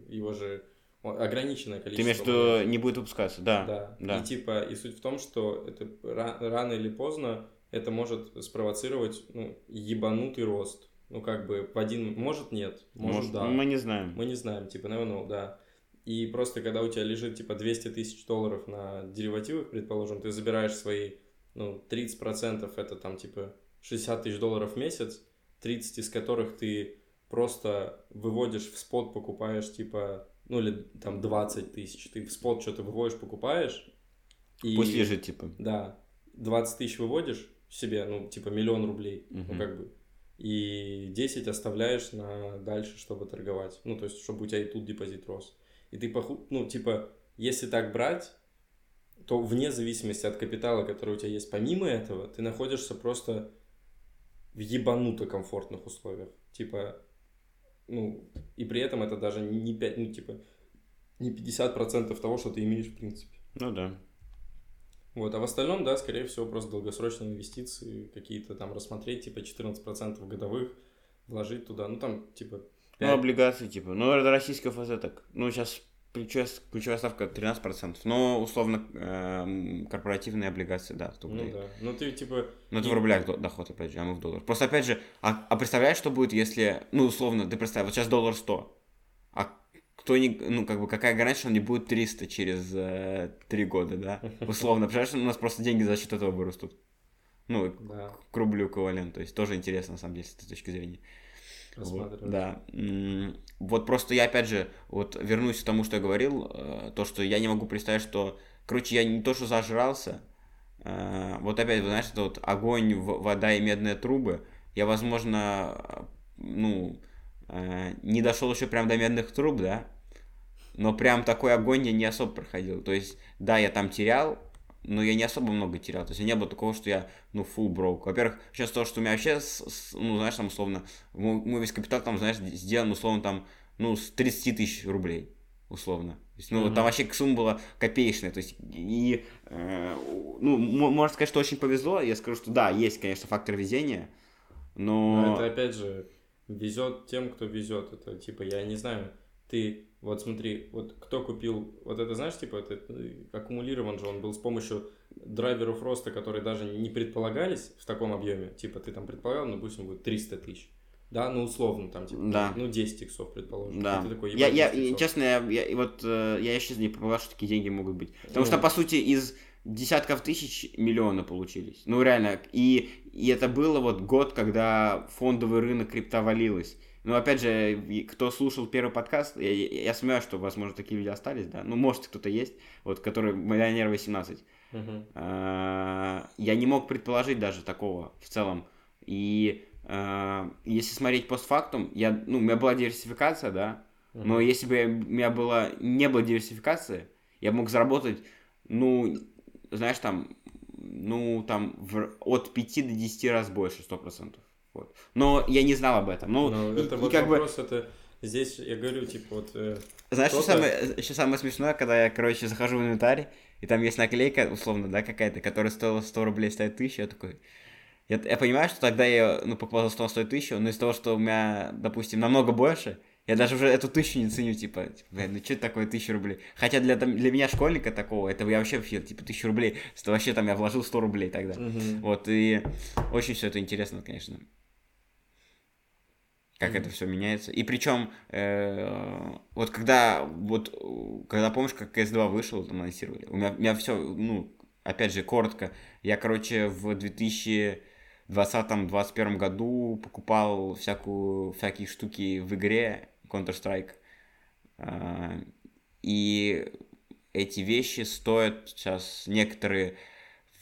[SPEAKER 1] Его же ограниченное количество.
[SPEAKER 2] Ты имеешь в виду, не будет выпускаться, да.
[SPEAKER 1] Да.
[SPEAKER 2] да.
[SPEAKER 1] И типа, и суть в том, что это рано или поздно это может спровоцировать ну, ебанутый рост. Ну, как бы в один... Может, нет. Может, может да.
[SPEAKER 2] Мы не знаем.
[SPEAKER 1] Мы не знаем, типа, never know, да. И просто когда у тебя лежит, типа, 200 тысяч долларов на деривативах, предположим, ты забираешь свои, ну, 30% это там, типа, 60 тысяч долларов в месяц, 30 из которых ты просто выводишь в спот, покупаешь типа, ну или там 20 тысяч, ты в спот что-то выводишь, покупаешь.
[SPEAKER 2] И, Пусть лежит, типа.
[SPEAKER 1] Да, 20 тысяч выводишь себе, ну, типа миллион рублей, угу. ну, как бы, и 10 оставляешь на дальше, чтобы торговать, ну, то есть, чтобы у тебя и тут депозит рос. И ты, поху... ну, типа, если так брать, то вне зависимости от капитала, который у тебя есть помимо этого, ты находишься просто в ебануто комфортных условиях. Типа, ну, и при этом это даже не 5, ну, типа, не 50% того, что ты имеешь в принципе.
[SPEAKER 2] Ну да.
[SPEAKER 1] Вот, а в остальном, да, скорее всего, просто долгосрочные инвестиции какие-то там рассмотреть, типа 14% годовых, вложить туда, ну там, типа...
[SPEAKER 2] 5... Ну, облигации, типа, ну, это российская ФЗ так, ну, сейчас ключевая, ключевая ставка 13%, но, условно, э, корпоративные облигации, да,
[SPEAKER 1] Ну да, ну ты, типа...
[SPEAKER 2] Ну, это и... в рублях доход, опять же, а мы в долларах. Просто, опять же, а, а представляешь, что будет, если, ну, условно, ты представь, вот сейчас доллар 100, а кто не, ну, как бы, какая гарантия, что он не будет 300 через э, 3 года, да? Условно, представляешь, у нас просто деньги за счет этого вырастут. Ну, да. к рублю эквивалент, то есть тоже интересно, на самом деле, с этой точки зрения. Вот, да. Вот просто я, опять же, вот вернусь к тому, что я говорил, э, то, что я не могу представить, что, короче, я не то, что зажрался, э, вот опять, вы знаете, это вот огонь, вода и медные трубы, я, возможно, ну, э, не дошел еще прям до медных труб, да, но прям такой огонь я не особо проходил. То есть, да, я там терял, но я не особо много терял. То есть, не было такого, что я, ну, full broke. Во-первых, сейчас то, что у меня вообще, ну, знаешь, там, условно, мой весь капитал там, знаешь, сделан, условно, там, ну, с 30 тысяч рублей, условно. То есть, ну, mm-hmm. там вообще сумма была копеечная. То есть, и, э, ну, можно сказать, что очень повезло. Я скажу, что да, есть, конечно, фактор везения, но...
[SPEAKER 1] но это, опять же, везет тем, кто везет. Это, типа, я не знаю, ты вот смотри, вот кто купил, вот это знаешь, типа, это э, аккумулирован же он был с помощью драйверов роста, которые даже не предполагались в таком объеме. Типа, ты там предполагал, ну, допустим, будет 300 тысяч. Да, ну условно там, типа,
[SPEAKER 2] да.
[SPEAKER 1] ну 10 иксов, предположим.
[SPEAKER 2] Да. такой, я, я, честно, я, я, вот, э, я сейчас не понимаю, что такие деньги могут быть. Потому ну. что, по сути, из десятков тысяч миллиона получились. Ну, реально. И, и это было вот год, когда фондовый рынок крипта валилось. Ну, опять же, кто слушал первый подкаст, я, я сомневаюсь, что, возможно, такие люди остались, да. Ну, может, кто-то есть, вот, который миллионер 18. Uh-huh. А, я не мог предположить даже такого в целом. И а, если смотреть постфактум, я, ну, у меня была диверсификация, да, uh-huh. но если бы у меня была, не было диверсификации, я мог заработать, ну, знаешь, там, ну, там, в, от 5 до 10 раз больше, 100%. Вот. Но я не знал об этом. Ну,
[SPEAKER 1] Но и, это и вот как вопрос, бы... это здесь, я говорю, типа, вот... Э,
[SPEAKER 2] Знаешь, что самое, что самое смешное, когда я, короче, захожу в инвентарь, и там есть наклейка, условно, да, какая-то, которая стоила 100 рублей, стоит 1000, я такой... Я, я понимаю, что тогда я, ну, покупал за 100, стоит 1000, но из того, что у меня, допустим, намного больше, я даже уже эту тысячу не ценю, типа, типа ну что это такое тысяча рублей? Хотя для, там, для меня школьника такого, это я вообще, типа, тысячу рублей, что вообще там я вложил 100 рублей тогда. Угу. Вот, и очень все это интересно, конечно как mm-hmm. это все меняется. И причем, э, вот когда, вот, когда помнишь, как CS2 вышел, там анонсировали, у меня, у меня все, ну, опять же, коротко, я, короче, в 2020-2021 году покупал всякую, всякие штуки в игре Counter-Strike, э, и эти вещи стоят сейчас некоторые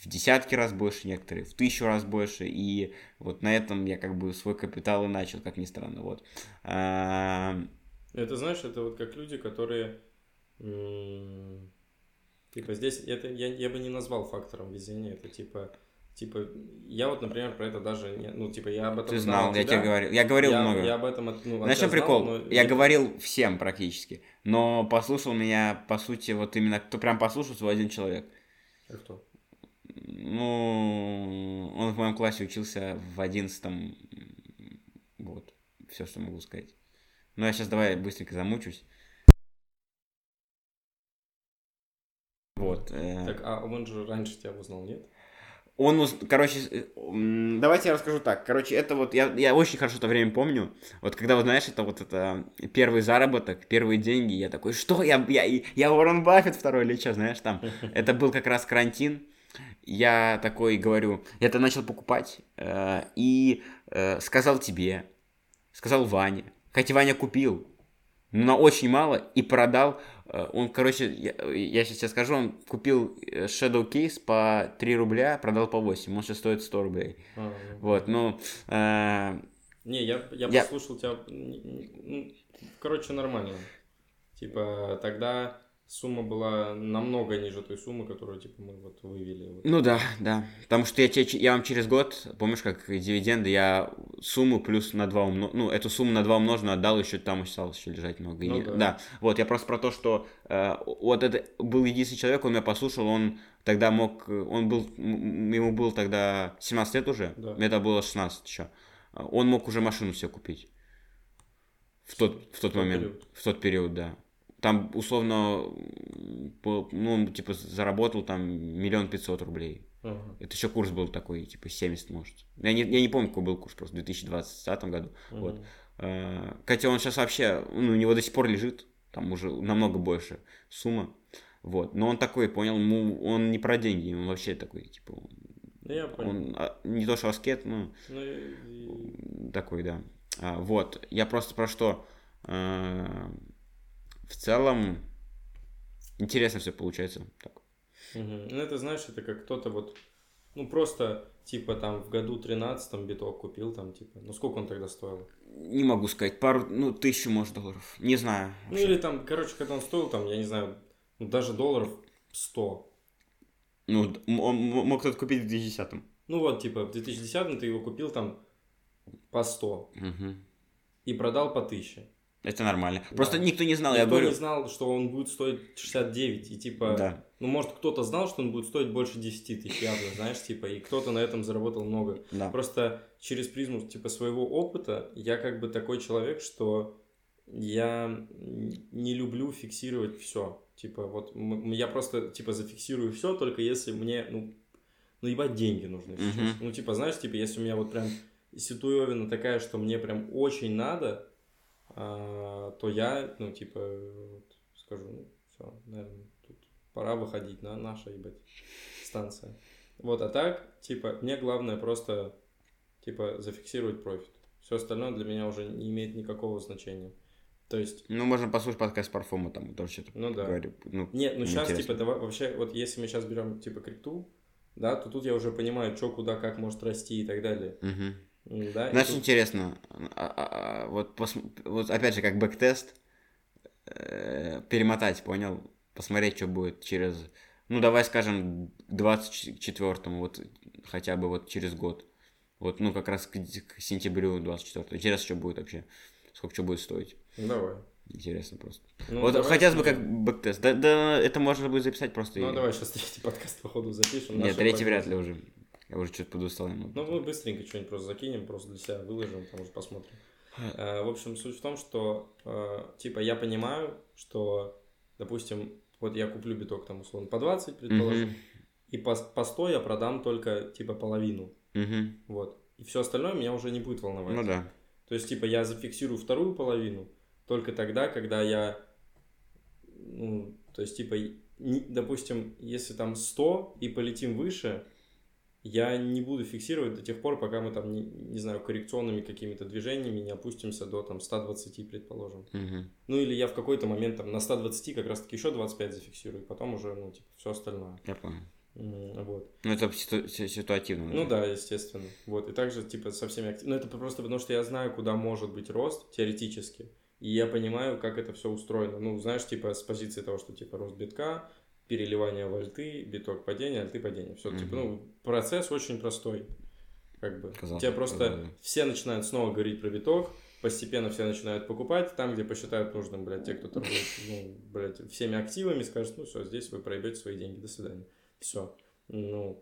[SPEAKER 2] в десятки раз больше, некоторые в тысячу раз больше, и вот на этом я как бы свой капитал и начал, как ни странно, вот. А...
[SPEAKER 1] Это, знаешь, это вот как люди, которые, типа, здесь, это я, я бы не назвал фактором везения, это типа, Типа, я вот, например, про это даже не... Ну, типа, я об этом
[SPEAKER 2] Ты знал, я тебе говорил. Я говорил
[SPEAKER 1] я,
[SPEAKER 2] много.
[SPEAKER 1] Я об этом... Ну,
[SPEAKER 2] Знаешь, прикол? Но... Я говорил всем практически. Но послушал меня, по сути, вот именно... Кто прям послушал, свой один человек.
[SPEAKER 1] А кто?
[SPEAKER 2] Ну, он в моем классе учился в одиннадцатом. Вот, все, что могу сказать. Ну, я сейчас давай быстренько замучусь. Вот.
[SPEAKER 1] Э... Так, а он же раньше тебя узнал, нет?
[SPEAKER 2] Он, короче, давайте я расскажу так. Короче, это вот, я, я очень хорошо это время помню. Вот когда, вот знаешь, это вот это первый заработок, первые деньги, я такой, что, я, я, я Уоррен Баффет второй или что, знаешь, там. Это был как раз карантин я такой говорю, я это начал покупать э, и э, сказал тебе, сказал Ване, хотя Ваня купил, но очень мало и продал. Э, он, короче, я, я сейчас тебе скажу, он купил э, Shadow Case по 3 рубля, продал по 8, он сейчас стоит 100 рублей. А, вот, ну... Э,
[SPEAKER 1] не, я, я, я послушал тебя, ну, короче, нормально. Типа, тогда сумма была намного ниже той суммы, которую, типа, мы вот вывели. Вот.
[SPEAKER 2] Ну да, да. Потому что я, тебе, я вам через год, помнишь, как дивиденды, я сумму плюс на 2 умножил, ну, эту сумму на 2 умноженную отдал, еще там осталось еще лежать много.
[SPEAKER 1] Ну
[SPEAKER 2] И-
[SPEAKER 1] да.
[SPEAKER 2] да. Вот, я просто про то, что э, вот это был единственный человек, он меня послушал, он тогда мог, он был, ему было тогда 17 лет уже,
[SPEAKER 1] Да.
[SPEAKER 2] мне это было 16 еще. Он мог уже машину себе купить. В тот, в тот
[SPEAKER 1] тот
[SPEAKER 2] момент,
[SPEAKER 1] период.
[SPEAKER 2] в тот период, да. Там, условно, ну, он, типа, заработал там миллион пятьсот рублей.
[SPEAKER 1] Ага.
[SPEAKER 2] Это еще курс был такой, типа, 70, может. Я не, я не помню, какой был курс просто в 2020 году. Вот.
[SPEAKER 1] Мгм.
[SPEAKER 2] Э, Хотя он сейчас вообще, ну, у него до сих пор лежит, там уже намного больше сумма. Вот. Но он такой, понял, ему, он не про деньги, он вообще такой, типа,
[SPEAKER 1] Ну, я понял.
[SPEAKER 2] он а, не то что аскет, ну,
[SPEAKER 1] Ну, и-
[SPEAKER 2] такой, да. А, вот. Я просто про что. э, в целом, интересно все получается. Так.
[SPEAKER 1] Мгм. Ну, это, знаешь, это как кто-то вот, ну, просто, типа, там, в году 13 биток купил, там, типа, ну, сколько он тогда стоил?
[SPEAKER 2] Не могу сказать, пару, ну, тысячу, может, долларов. Не знаю.
[SPEAKER 1] Ну, или там, короче, когда он стоил, там, я не знаю, ну, даже долларов 100.
[SPEAKER 2] Ну, он мог кто-то купить в 2010
[SPEAKER 1] Ну, вот, типа, в 2010 ты его купил, там, по 100
[SPEAKER 2] Мгм.
[SPEAKER 1] и продал по 1000.
[SPEAKER 2] Это нормально.
[SPEAKER 1] Да.
[SPEAKER 2] Просто никто не знал, я
[SPEAKER 1] Никто
[SPEAKER 2] говорю.
[SPEAKER 1] не знал, что он будет стоить 69, и, типа,
[SPEAKER 2] Да.
[SPEAKER 1] ну, может, кто-то знал, что он будет стоить больше 10 тысяч, явно, знаешь, типа, и кто-то на этом заработал много.
[SPEAKER 2] Да.
[SPEAKER 1] Просто через призму типа своего опыта я как бы такой человек, что я не люблю фиксировать все. Типа вот я просто типа зафиксирую все, только если мне ну ну ебать деньги нужны сейчас.
[SPEAKER 2] Мгм.
[SPEAKER 1] Ну типа знаешь, типа если у меня вот прям ситуевина такая, что мне прям очень надо, а, то я ну типа вот скажу, ну все, наверное, тут пора выходить на наша ебать станция. Вот, а так, типа, мне главное просто, типа, зафиксировать профит. Все остальное для меня уже не имеет никакого значения. То есть,
[SPEAKER 2] Ну, можно послушать подкаст Парфома, там тоже что-то
[SPEAKER 1] ну да.
[SPEAKER 2] говорю. Ну,
[SPEAKER 1] Нет, ну сейчас,
[SPEAKER 2] интересно.
[SPEAKER 1] типа, давай, вообще, вот если мы сейчас берем, типа, крипту, да, то тут я уже понимаю, что, куда, как может расти и так далее.
[SPEAKER 2] Мгм.
[SPEAKER 1] Да,
[SPEAKER 2] Знаешь,
[SPEAKER 1] тут-
[SPEAKER 2] интересно, а- а- а, вот, пос- вот опять же, как бэктест, э, перемотать, понял? Посмотреть, что будет через, ну, давай скажем, к 24-му, вот, хотя бы вот через год. Вот, ну, как раз к, к сентябрю 24-го. Интересно, что будет вообще, сколько что будет стоить.
[SPEAKER 1] Давай.
[SPEAKER 2] Интересно просто.
[SPEAKER 1] Ну,
[SPEAKER 2] вот хотелось бы как бэктест. Да, да, это можно будет записать просто.
[SPEAKER 1] Ну,
[SPEAKER 2] и-
[SPEAKER 1] давай сейчас третий подкаст, походу, запишем.
[SPEAKER 2] Нет, третий вряд
[SPEAKER 1] прогнозы.
[SPEAKER 2] ли уже. Я уже что-то подустал. немного.
[SPEAKER 1] Ну, мы быстренько что-нибудь просто закинем, просто для себя выложим, там уже посмотрим. Э, В общем, суть в том, что, э, типа, я понимаю, что, допустим, вот я куплю биток там, условно, по 20, предположим, и по, по 100 я продам только, типа, половину, вот. И все остальное меня уже не будет волновать.
[SPEAKER 2] Ну да.
[SPEAKER 1] То есть, типа, я зафиксирую вторую половину только тогда, когда я, ну, то есть, типа, не- допустим, если там 100 и полетим выше, я не буду фиксировать до тех пор, пока мы там, не, не знаю, коррекционными какими-то движениями не опустимся до там 120, предположим.
[SPEAKER 2] Мгм.
[SPEAKER 1] Ну, или я в какой-то момент там на 120 как раз-таки еще 25 зафиксирую, и потом уже, ну, типа, все остальное.
[SPEAKER 2] Я понял.
[SPEAKER 1] Вот.
[SPEAKER 2] Ну, это ситу- си- ситуативно.
[SPEAKER 1] Ну да, естественно. Вот. И также, типа, со всеми активными. Ну, это просто потому, что я знаю, куда может быть рост теоретически. И я понимаю, как это все устроено. Ну, знаешь, типа, с позиции того, что, типа, рост битка, переливание в альты, биток падения, альты падения. Все, типа, ну, процесс очень простой. Как бы.
[SPEAKER 2] Казалось
[SPEAKER 1] Тебе
[SPEAKER 2] бы,
[SPEAKER 1] просто
[SPEAKER 2] казалось
[SPEAKER 1] все начинают снова говорить про биток, постепенно все начинают покупать, там, где посчитают нужным, блядь, те, кто торгует, ну, блядь, всеми активами, скажут, ну, все, здесь вы проебете свои деньги, до свидания. Все. Ну,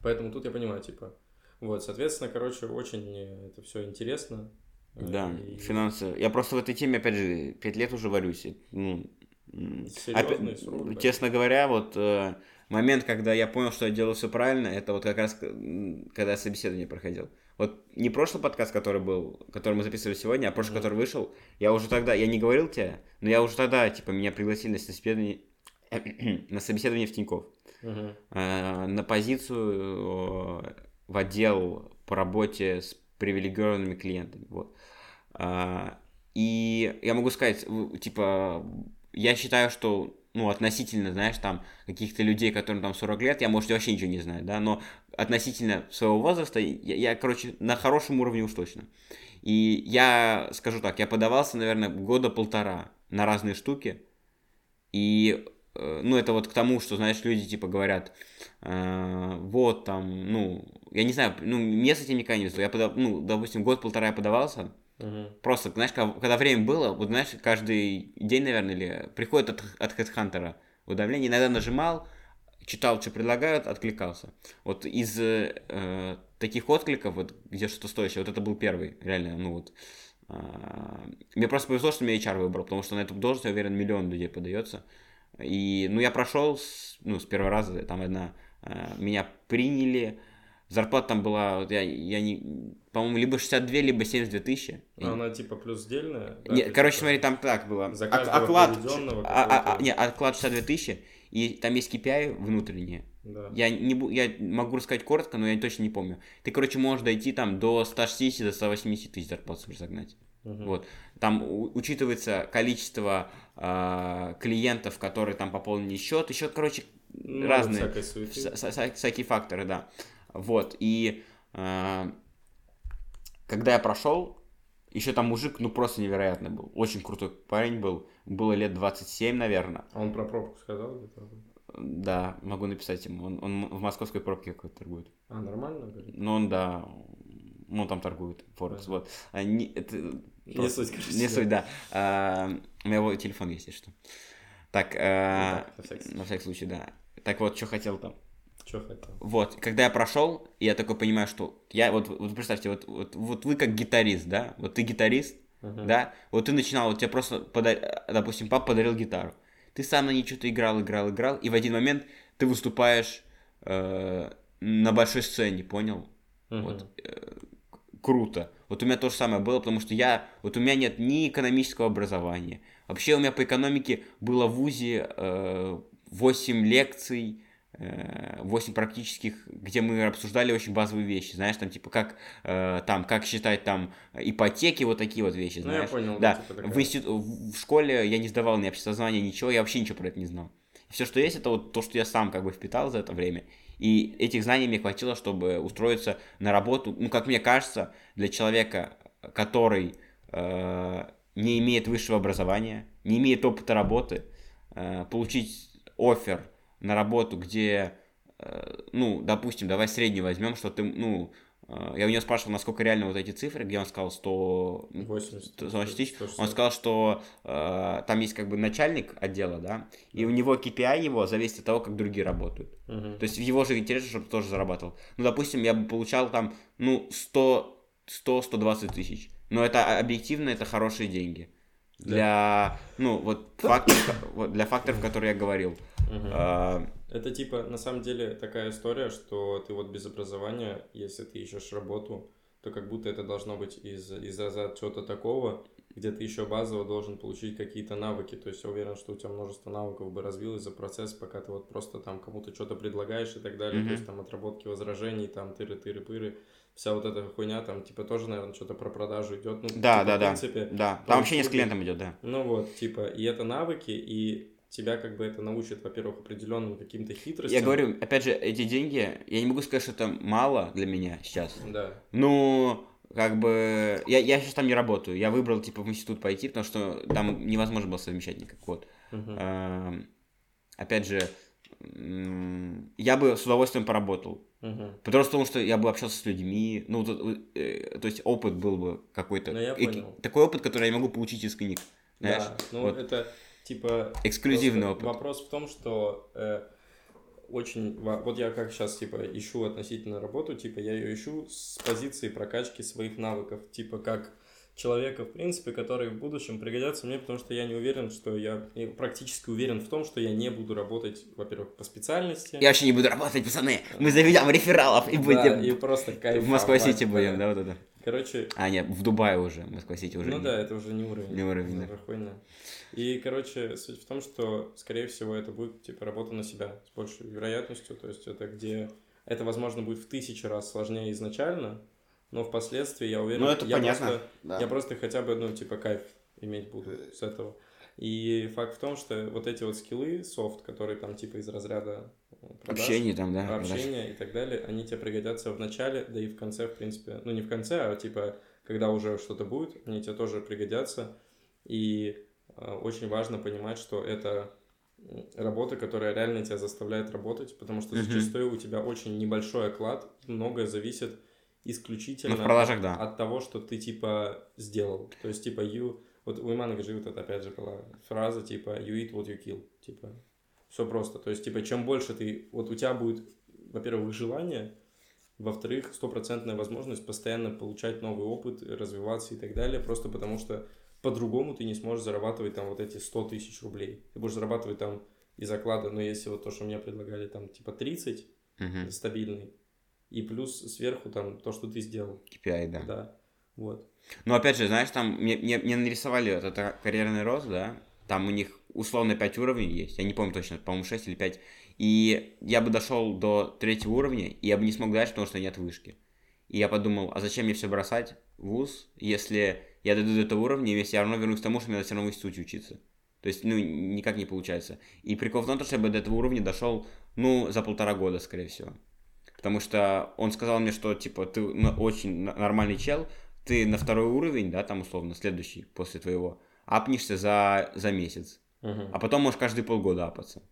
[SPEAKER 1] поэтому тут я понимаю, типа, вот, соответственно, короче, очень это все интересно.
[SPEAKER 2] Да,
[SPEAKER 1] и
[SPEAKER 2] финансы. Я просто в этой теме, опять же, пять лет уже варюсь. Ну,
[SPEAKER 1] Серьезный
[SPEAKER 2] опять-
[SPEAKER 1] срок, да.
[SPEAKER 2] честно говоря, вот э, момент, когда я понял, что я делаю все правильно, это вот как раз, когда я собеседование проходил. Вот не прошлый подкаст, который был, который мы записывали сегодня, а прошлый,
[SPEAKER 1] Мгм.
[SPEAKER 2] который вышел, я уже тогда, я не говорил тебе, но я уже тогда, типа, меня пригласили на собеседование, на собеседование в Тинькофф. Э, на позицию э, в отдел по работе с привилегированными клиентами. Вот. И я могу сказать, типа, я считаю, что, ну, относительно, знаешь, там, каких-то людей, которым там 40 лет, я, может, вообще ничего не знаю, да, но относительно своего возраста, я, я, короче, на хорошем уровне уж точно. И я скажу так, я подавался, наверное, года полтора на разные штуки, И, э, ну, это вот к тому, что, знаешь, люди, типа, говорят, э, вот, там, ну, я не знаю, ну, мне с этим никогда не везло. Я, подав, ну, допустим, год-полтора я подавался,
[SPEAKER 1] Мгм.
[SPEAKER 2] Просто, знаешь, когда, когда время было, вот знаешь, каждый день, наверное, или приходит от, от HeadHunter уведомление, иногда нажимал, читал, что предлагают, откликался. Вот из э, таких откликов, вот где что-то стоящее, вот это был первый, реально, ну вот. а, мне просто повезло, что меня HR выбрал, потому что на эту должность, я уверен, миллион людей подается. И, ну, я прошел, с, ну, с первого раза, там одна, а, меня приняли, зарплата там была, вот я, я не, по-моему, либо 62, либо 72 тысячи.
[SPEAKER 1] А Она типа плюс сдельная? да,
[SPEAKER 2] Не,
[SPEAKER 1] то
[SPEAKER 2] короче, смотри, там так было.
[SPEAKER 1] За
[SPEAKER 2] оклад, а- а- а-
[SPEAKER 1] какой-то-
[SPEAKER 2] не, оклад 62 тысячи, и там есть KPI внутренние.
[SPEAKER 1] Да.
[SPEAKER 2] Я, не, я могу рассказать коротко, но я точно не помню. Ты, короче, можешь дойти там до 160, до 180 тысяч зарплат загнать.
[SPEAKER 1] Мгм.
[SPEAKER 2] Вот. Там учитывается количество а, клиентов, которые там пополнили счет. Еще, короче,
[SPEAKER 1] Ну,
[SPEAKER 2] разные всякие факторы, да. Вот. И а, когда я прошел, еще там мужик, ну, просто невероятный был. Очень крутой парень был. Было лет 27, наверное.
[SPEAKER 1] А он про пробку сказал где-то?
[SPEAKER 2] Да, могу написать ему. Он, он в московской пробке какой-то торгует.
[SPEAKER 1] А, нормально говорит?
[SPEAKER 2] Но он, да, ну, он там торгует, Форекс, вот. А, не, это
[SPEAKER 1] Не
[SPEAKER 2] просто-
[SPEAKER 1] суть, короче,
[SPEAKER 2] Не суть, да. А, у меня его телефон есть, если что. Так, а,
[SPEAKER 1] Ну так, на всякий случай,
[SPEAKER 2] да. Так вот, что хотел там.
[SPEAKER 1] Чё хотел?
[SPEAKER 2] Вот, когда я прошел, я такой понимаю, что я вот, вот представьте, вот, вот, вот вы как гитарист, да, вот ты гитарист,
[SPEAKER 1] Мгм.
[SPEAKER 2] да, вот ты начинал, вот тебе просто, пода- допустим, папа подарил гитару, ты сам на ней что-то играл, играл, играл, и в один момент ты выступаешь э, на большой сцене, понял?
[SPEAKER 1] Мгм.
[SPEAKER 2] Вот, э, круто. Вот у меня то же самое было, потому что я, вот у меня нет ни экономического образования. Вообще у меня по экономике было в ВУЗе э, 8 лекций, 8 практических, где мы обсуждали очень базовые вещи, знаешь, там типа как э, там как считать там ипотеки, вот такие вот вещи,
[SPEAKER 1] Ну, я
[SPEAKER 2] знаешь.
[SPEAKER 1] понял,
[SPEAKER 2] Да,
[SPEAKER 1] типа
[SPEAKER 2] в, институ- в в школе я не сдавал ни обществознания, ничего, я вообще ничего про это не знал. Все, что есть, это вот то, что я сам как бы впитал за это время. И этих знаний мне хватило, чтобы устроиться на работу, ну, как мне кажется, для человека, который э, не имеет высшего образования, не имеет опыта работы, э, получить офер на работу, где, э, ну, допустим, давай средний возьмем, что ты, ну, э, я у него спрашивал, насколько реально вот эти цифры, где он сказал 100,
[SPEAKER 1] 80
[SPEAKER 2] 120 тысяч,
[SPEAKER 1] 160.
[SPEAKER 2] он сказал, что э, там есть как бы начальник отдела, да, и у него KPI его зависит от того, как другие работают.
[SPEAKER 1] Мгм.
[SPEAKER 2] То есть в его же интересе, чтобы тоже зарабатывал. Ну, допустим, я бы получал там, ну, 100, 100-120 тысяч. Но это объективно, это хорошие деньги. Для, ну, вот факторов, для факторов, которые я говорил. А,
[SPEAKER 1] Это типа, на самом деле, такая история, что ты вот без образования, если ты ищешь работу, то как будто это должно быть из, из за чего-то такого, где ты еще базово должен получить какие-то навыки. То есть я уверен, что у тебя множество навыков бы развилось за процесс, пока ты вот просто там кому-то что-то предлагаешь и так далее. То есть там отработки возражений, там тыры-тыры-пыры. Вся вот эта хуйня там типа тоже, наверное, что-то про продажу идет. Ну,
[SPEAKER 2] Да,
[SPEAKER 1] типа,
[SPEAKER 2] да,
[SPEAKER 1] в
[SPEAKER 2] да.
[SPEAKER 1] принципе,
[SPEAKER 2] да,
[SPEAKER 1] про
[SPEAKER 2] там общение с
[SPEAKER 1] услуги.
[SPEAKER 2] клиентом идет, да.
[SPEAKER 1] Ну вот, типа, и это навыки, и тебя как бы это научит, во-первых, определенным каким-то хитростям.
[SPEAKER 2] Я говорю, опять же, эти деньги, я не могу сказать, что это мало для меня сейчас.
[SPEAKER 1] Да.
[SPEAKER 2] Ну, как бы, я, я сейчас там не работаю. Я выбрал, типа, в институт пойти, потому что там невозможно было совмещать никак. Вот.
[SPEAKER 1] Мгм.
[SPEAKER 2] Эм, Опять же, я бы с удовольствием поработал.
[SPEAKER 1] Мгм.
[SPEAKER 2] Потому что, я бы общался с людьми, ну, вот, э, то есть опыт был бы какой-то.
[SPEAKER 1] Ну, я понял.
[SPEAKER 2] Такой опыт, который я могу получить из книг. Знаешь?
[SPEAKER 1] Да, ну
[SPEAKER 2] вот.
[SPEAKER 1] это типа...
[SPEAKER 2] Эксклюзивный опыт.
[SPEAKER 1] Вопрос в том, что э, очень... Вот я как сейчас, типа, ищу относительно работу, типа, я ее ищу с позиции прокачки своих навыков, типа, как человека, в принципе, который в будущем пригодятся мне, потому что я не уверен, что я, я практически уверен в том, что я не буду работать, во-первых, по специальности.
[SPEAKER 2] Я вообще не буду работать, пацаны. Мы заведем рефералов и
[SPEAKER 1] Да,
[SPEAKER 2] будем
[SPEAKER 1] и просто кайф.
[SPEAKER 2] в Москва-Сити будем, да, вот это.
[SPEAKER 1] Короче,
[SPEAKER 2] А, нет, в Дубае уже, Москва-Сити уже.
[SPEAKER 1] ну
[SPEAKER 2] не-
[SPEAKER 1] да, это уже не уровень.
[SPEAKER 2] Не уровень, да.
[SPEAKER 1] хуйня. И, короче, суть в том, что, скорее всего, это будет, типа, работа на себя с большей вероятностью. То есть это где... Это, возможно, будет в тысячи раз сложнее изначально, но впоследствии, я уверен...
[SPEAKER 2] Ну, это
[SPEAKER 1] я
[SPEAKER 2] понятно,
[SPEAKER 1] Просто,
[SPEAKER 2] да.
[SPEAKER 1] Я просто хотя бы, ну, типа, кайф иметь буду с этого. И факт в том, что вот эти вот скиллы, софт, которые там, типа, из разряда э, продаж,
[SPEAKER 2] Общение там, да.
[SPEAKER 1] общения и так далее, они тебе пригодятся в начале, да и в конце, в принципе. Ну, не в конце, а типа, когда уже что-то будет, они тебе тоже пригодятся. И э, очень важно понимать, что это работа, которая реально тебя заставляет работать, потому что зачастую у тебя очень небольшой оклад, многое зависит исключительно
[SPEAKER 2] Ну, в продажах,
[SPEAKER 1] от,
[SPEAKER 2] да.
[SPEAKER 1] от того, что ты типа сделал. То есть типа you, вот у Имана Гаджи вот это опять же была фраза типа you eat what you kill, типа все просто. То есть типа чем больше ты, вот у тебя будет, во-первых, желание, во-вторых, стопроцентная возможность постоянно получать новый опыт, развиваться и так далее, просто потому что по-другому ты не сможешь зарабатывать там вот эти 100 тысяч рублей. Ты будешь зарабатывать там из оклада, но если вот то, что мне предлагали, там типа 30
[SPEAKER 2] Мгм.
[SPEAKER 1] стабильный, и плюс сверху там то, что ты сделал.
[SPEAKER 2] KPI, да.
[SPEAKER 1] Да. Вот.
[SPEAKER 2] Но опять же, знаешь, там мне, мне, мне нарисовали вот этот карьерный рост, да, там у них условно 5 уровней есть, я не помню точно, по-моему 6 или 5, и я бы дошел до третьего уровня, и я бы не смог дальше, потому что нет вышки. И я подумал, а зачем мне все бросать в ВУЗ, если я дойду до этого уровня, если я равно вернусь к тому, что мне надо все равно в институте учиться. То есть, ну, никак не получается. И прикол в том, что я бы до этого уровня дошел, ну, за полтора года, скорее всего. Потому что он сказал мне, что, типа, ты очень нормальный чел, ты на второй уровень, да, там, условно, следующий после твоего, апнешься за, за месяц.
[SPEAKER 1] Мгм.
[SPEAKER 2] А потом можешь каждые полгода апаться.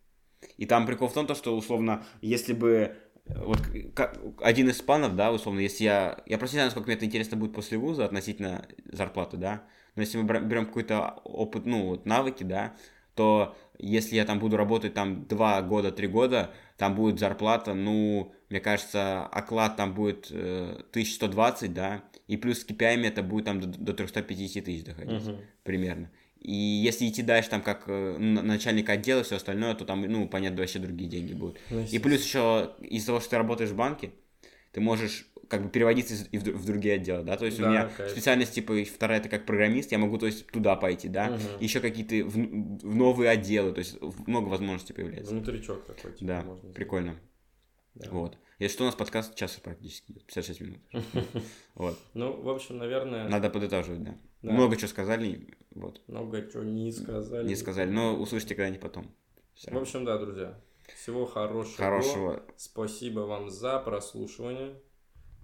[SPEAKER 2] И там прикол в том, то, что, условно, если бы э, вот как- один из планов, да, условно, если я... Я просто не знаю, насколько мне это интересно будет после вуза относительно зарплаты, да, но если мы берем какой-то опыт, ну, вот навыки, да, то если я там буду работать там 2 года, 3 года, там будет зарплата, ну, мне кажется, оклад там будет э, 1120, да, и плюс с KPI это будет там до, до 350 тысяч доходить
[SPEAKER 1] Мгм.
[SPEAKER 2] примерно. И если идти дальше, там, как э, начальник отдела и все остальное, то там, ну, понятно, вообще другие деньги будут.
[SPEAKER 1] Ну,
[SPEAKER 2] И плюс еще из-за того, что ты работаешь в банке, ты можешь как бы переводиться и в, в другие отделы, да, то есть у
[SPEAKER 1] Да,
[SPEAKER 2] меня
[SPEAKER 1] кайф.
[SPEAKER 2] специальность, типа, вторая, это как программист, я могу, то есть, туда пойти, да,
[SPEAKER 1] Мгм.
[SPEAKER 2] еще какие-то в, в новые отделы, то есть, много возможностей появляется.
[SPEAKER 1] Внутричок такой, типа,
[SPEAKER 2] Да,
[SPEAKER 1] можно
[SPEAKER 2] прикольно.
[SPEAKER 1] Да.
[SPEAKER 2] Вот. Если что, у нас подкаст час практически, идет, 56 минут. Вот.
[SPEAKER 1] Ну, в общем, наверное,
[SPEAKER 2] Надо подытоживать, да. Много чего сказали, вот,
[SPEAKER 1] много чего не сказали.
[SPEAKER 2] не сказали, но услышите когда-нибудь потом.
[SPEAKER 1] В общем, да, друзья. Всего хорошего.
[SPEAKER 2] Хорошего.
[SPEAKER 1] Спасибо вам за прослушивание.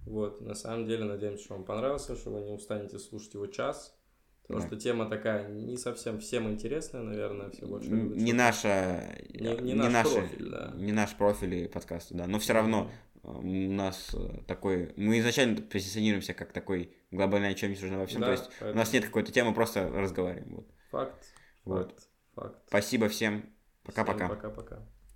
[SPEAKER 1] Вот, на самом деле, надеемся, что вам понравился, что вы не устанете слушать его час. Потому
[SPEAKER 2] Да.
[SPEAKER 1] что тема такая не совсем всем интересная, наверное, все больше
[SPEAKER 2] Не наша...
[SPEAKER 1] Не- не наш
[SPEAKER 2] наши-
[SPEAKER 1] профиль, да.
[SPEAKER 2] Не наш профиль и подкаста, да. Но все равно э, у нас э, такой... Мы изначально позиционируемся как такой глобальный о чем не нужно во всем.
[SPEAKER 1] Да,
[SPEAKER 2] То есть у нас
[SPEAKER 1] поэтому
[SPEAKER 2] нет какой-то темы, просто разговариваем. Вот.
[SPEAKER 1] Факт,
[SPEAKER 2] Вот.
[SPEAKER 1] факт, факт.
[SPEAKER 2] Спасибо всем.
[SPEAKER 1] Всем
[SPEAKER 2] Пока-пока.
[SPEAKER 1] Пока-пока.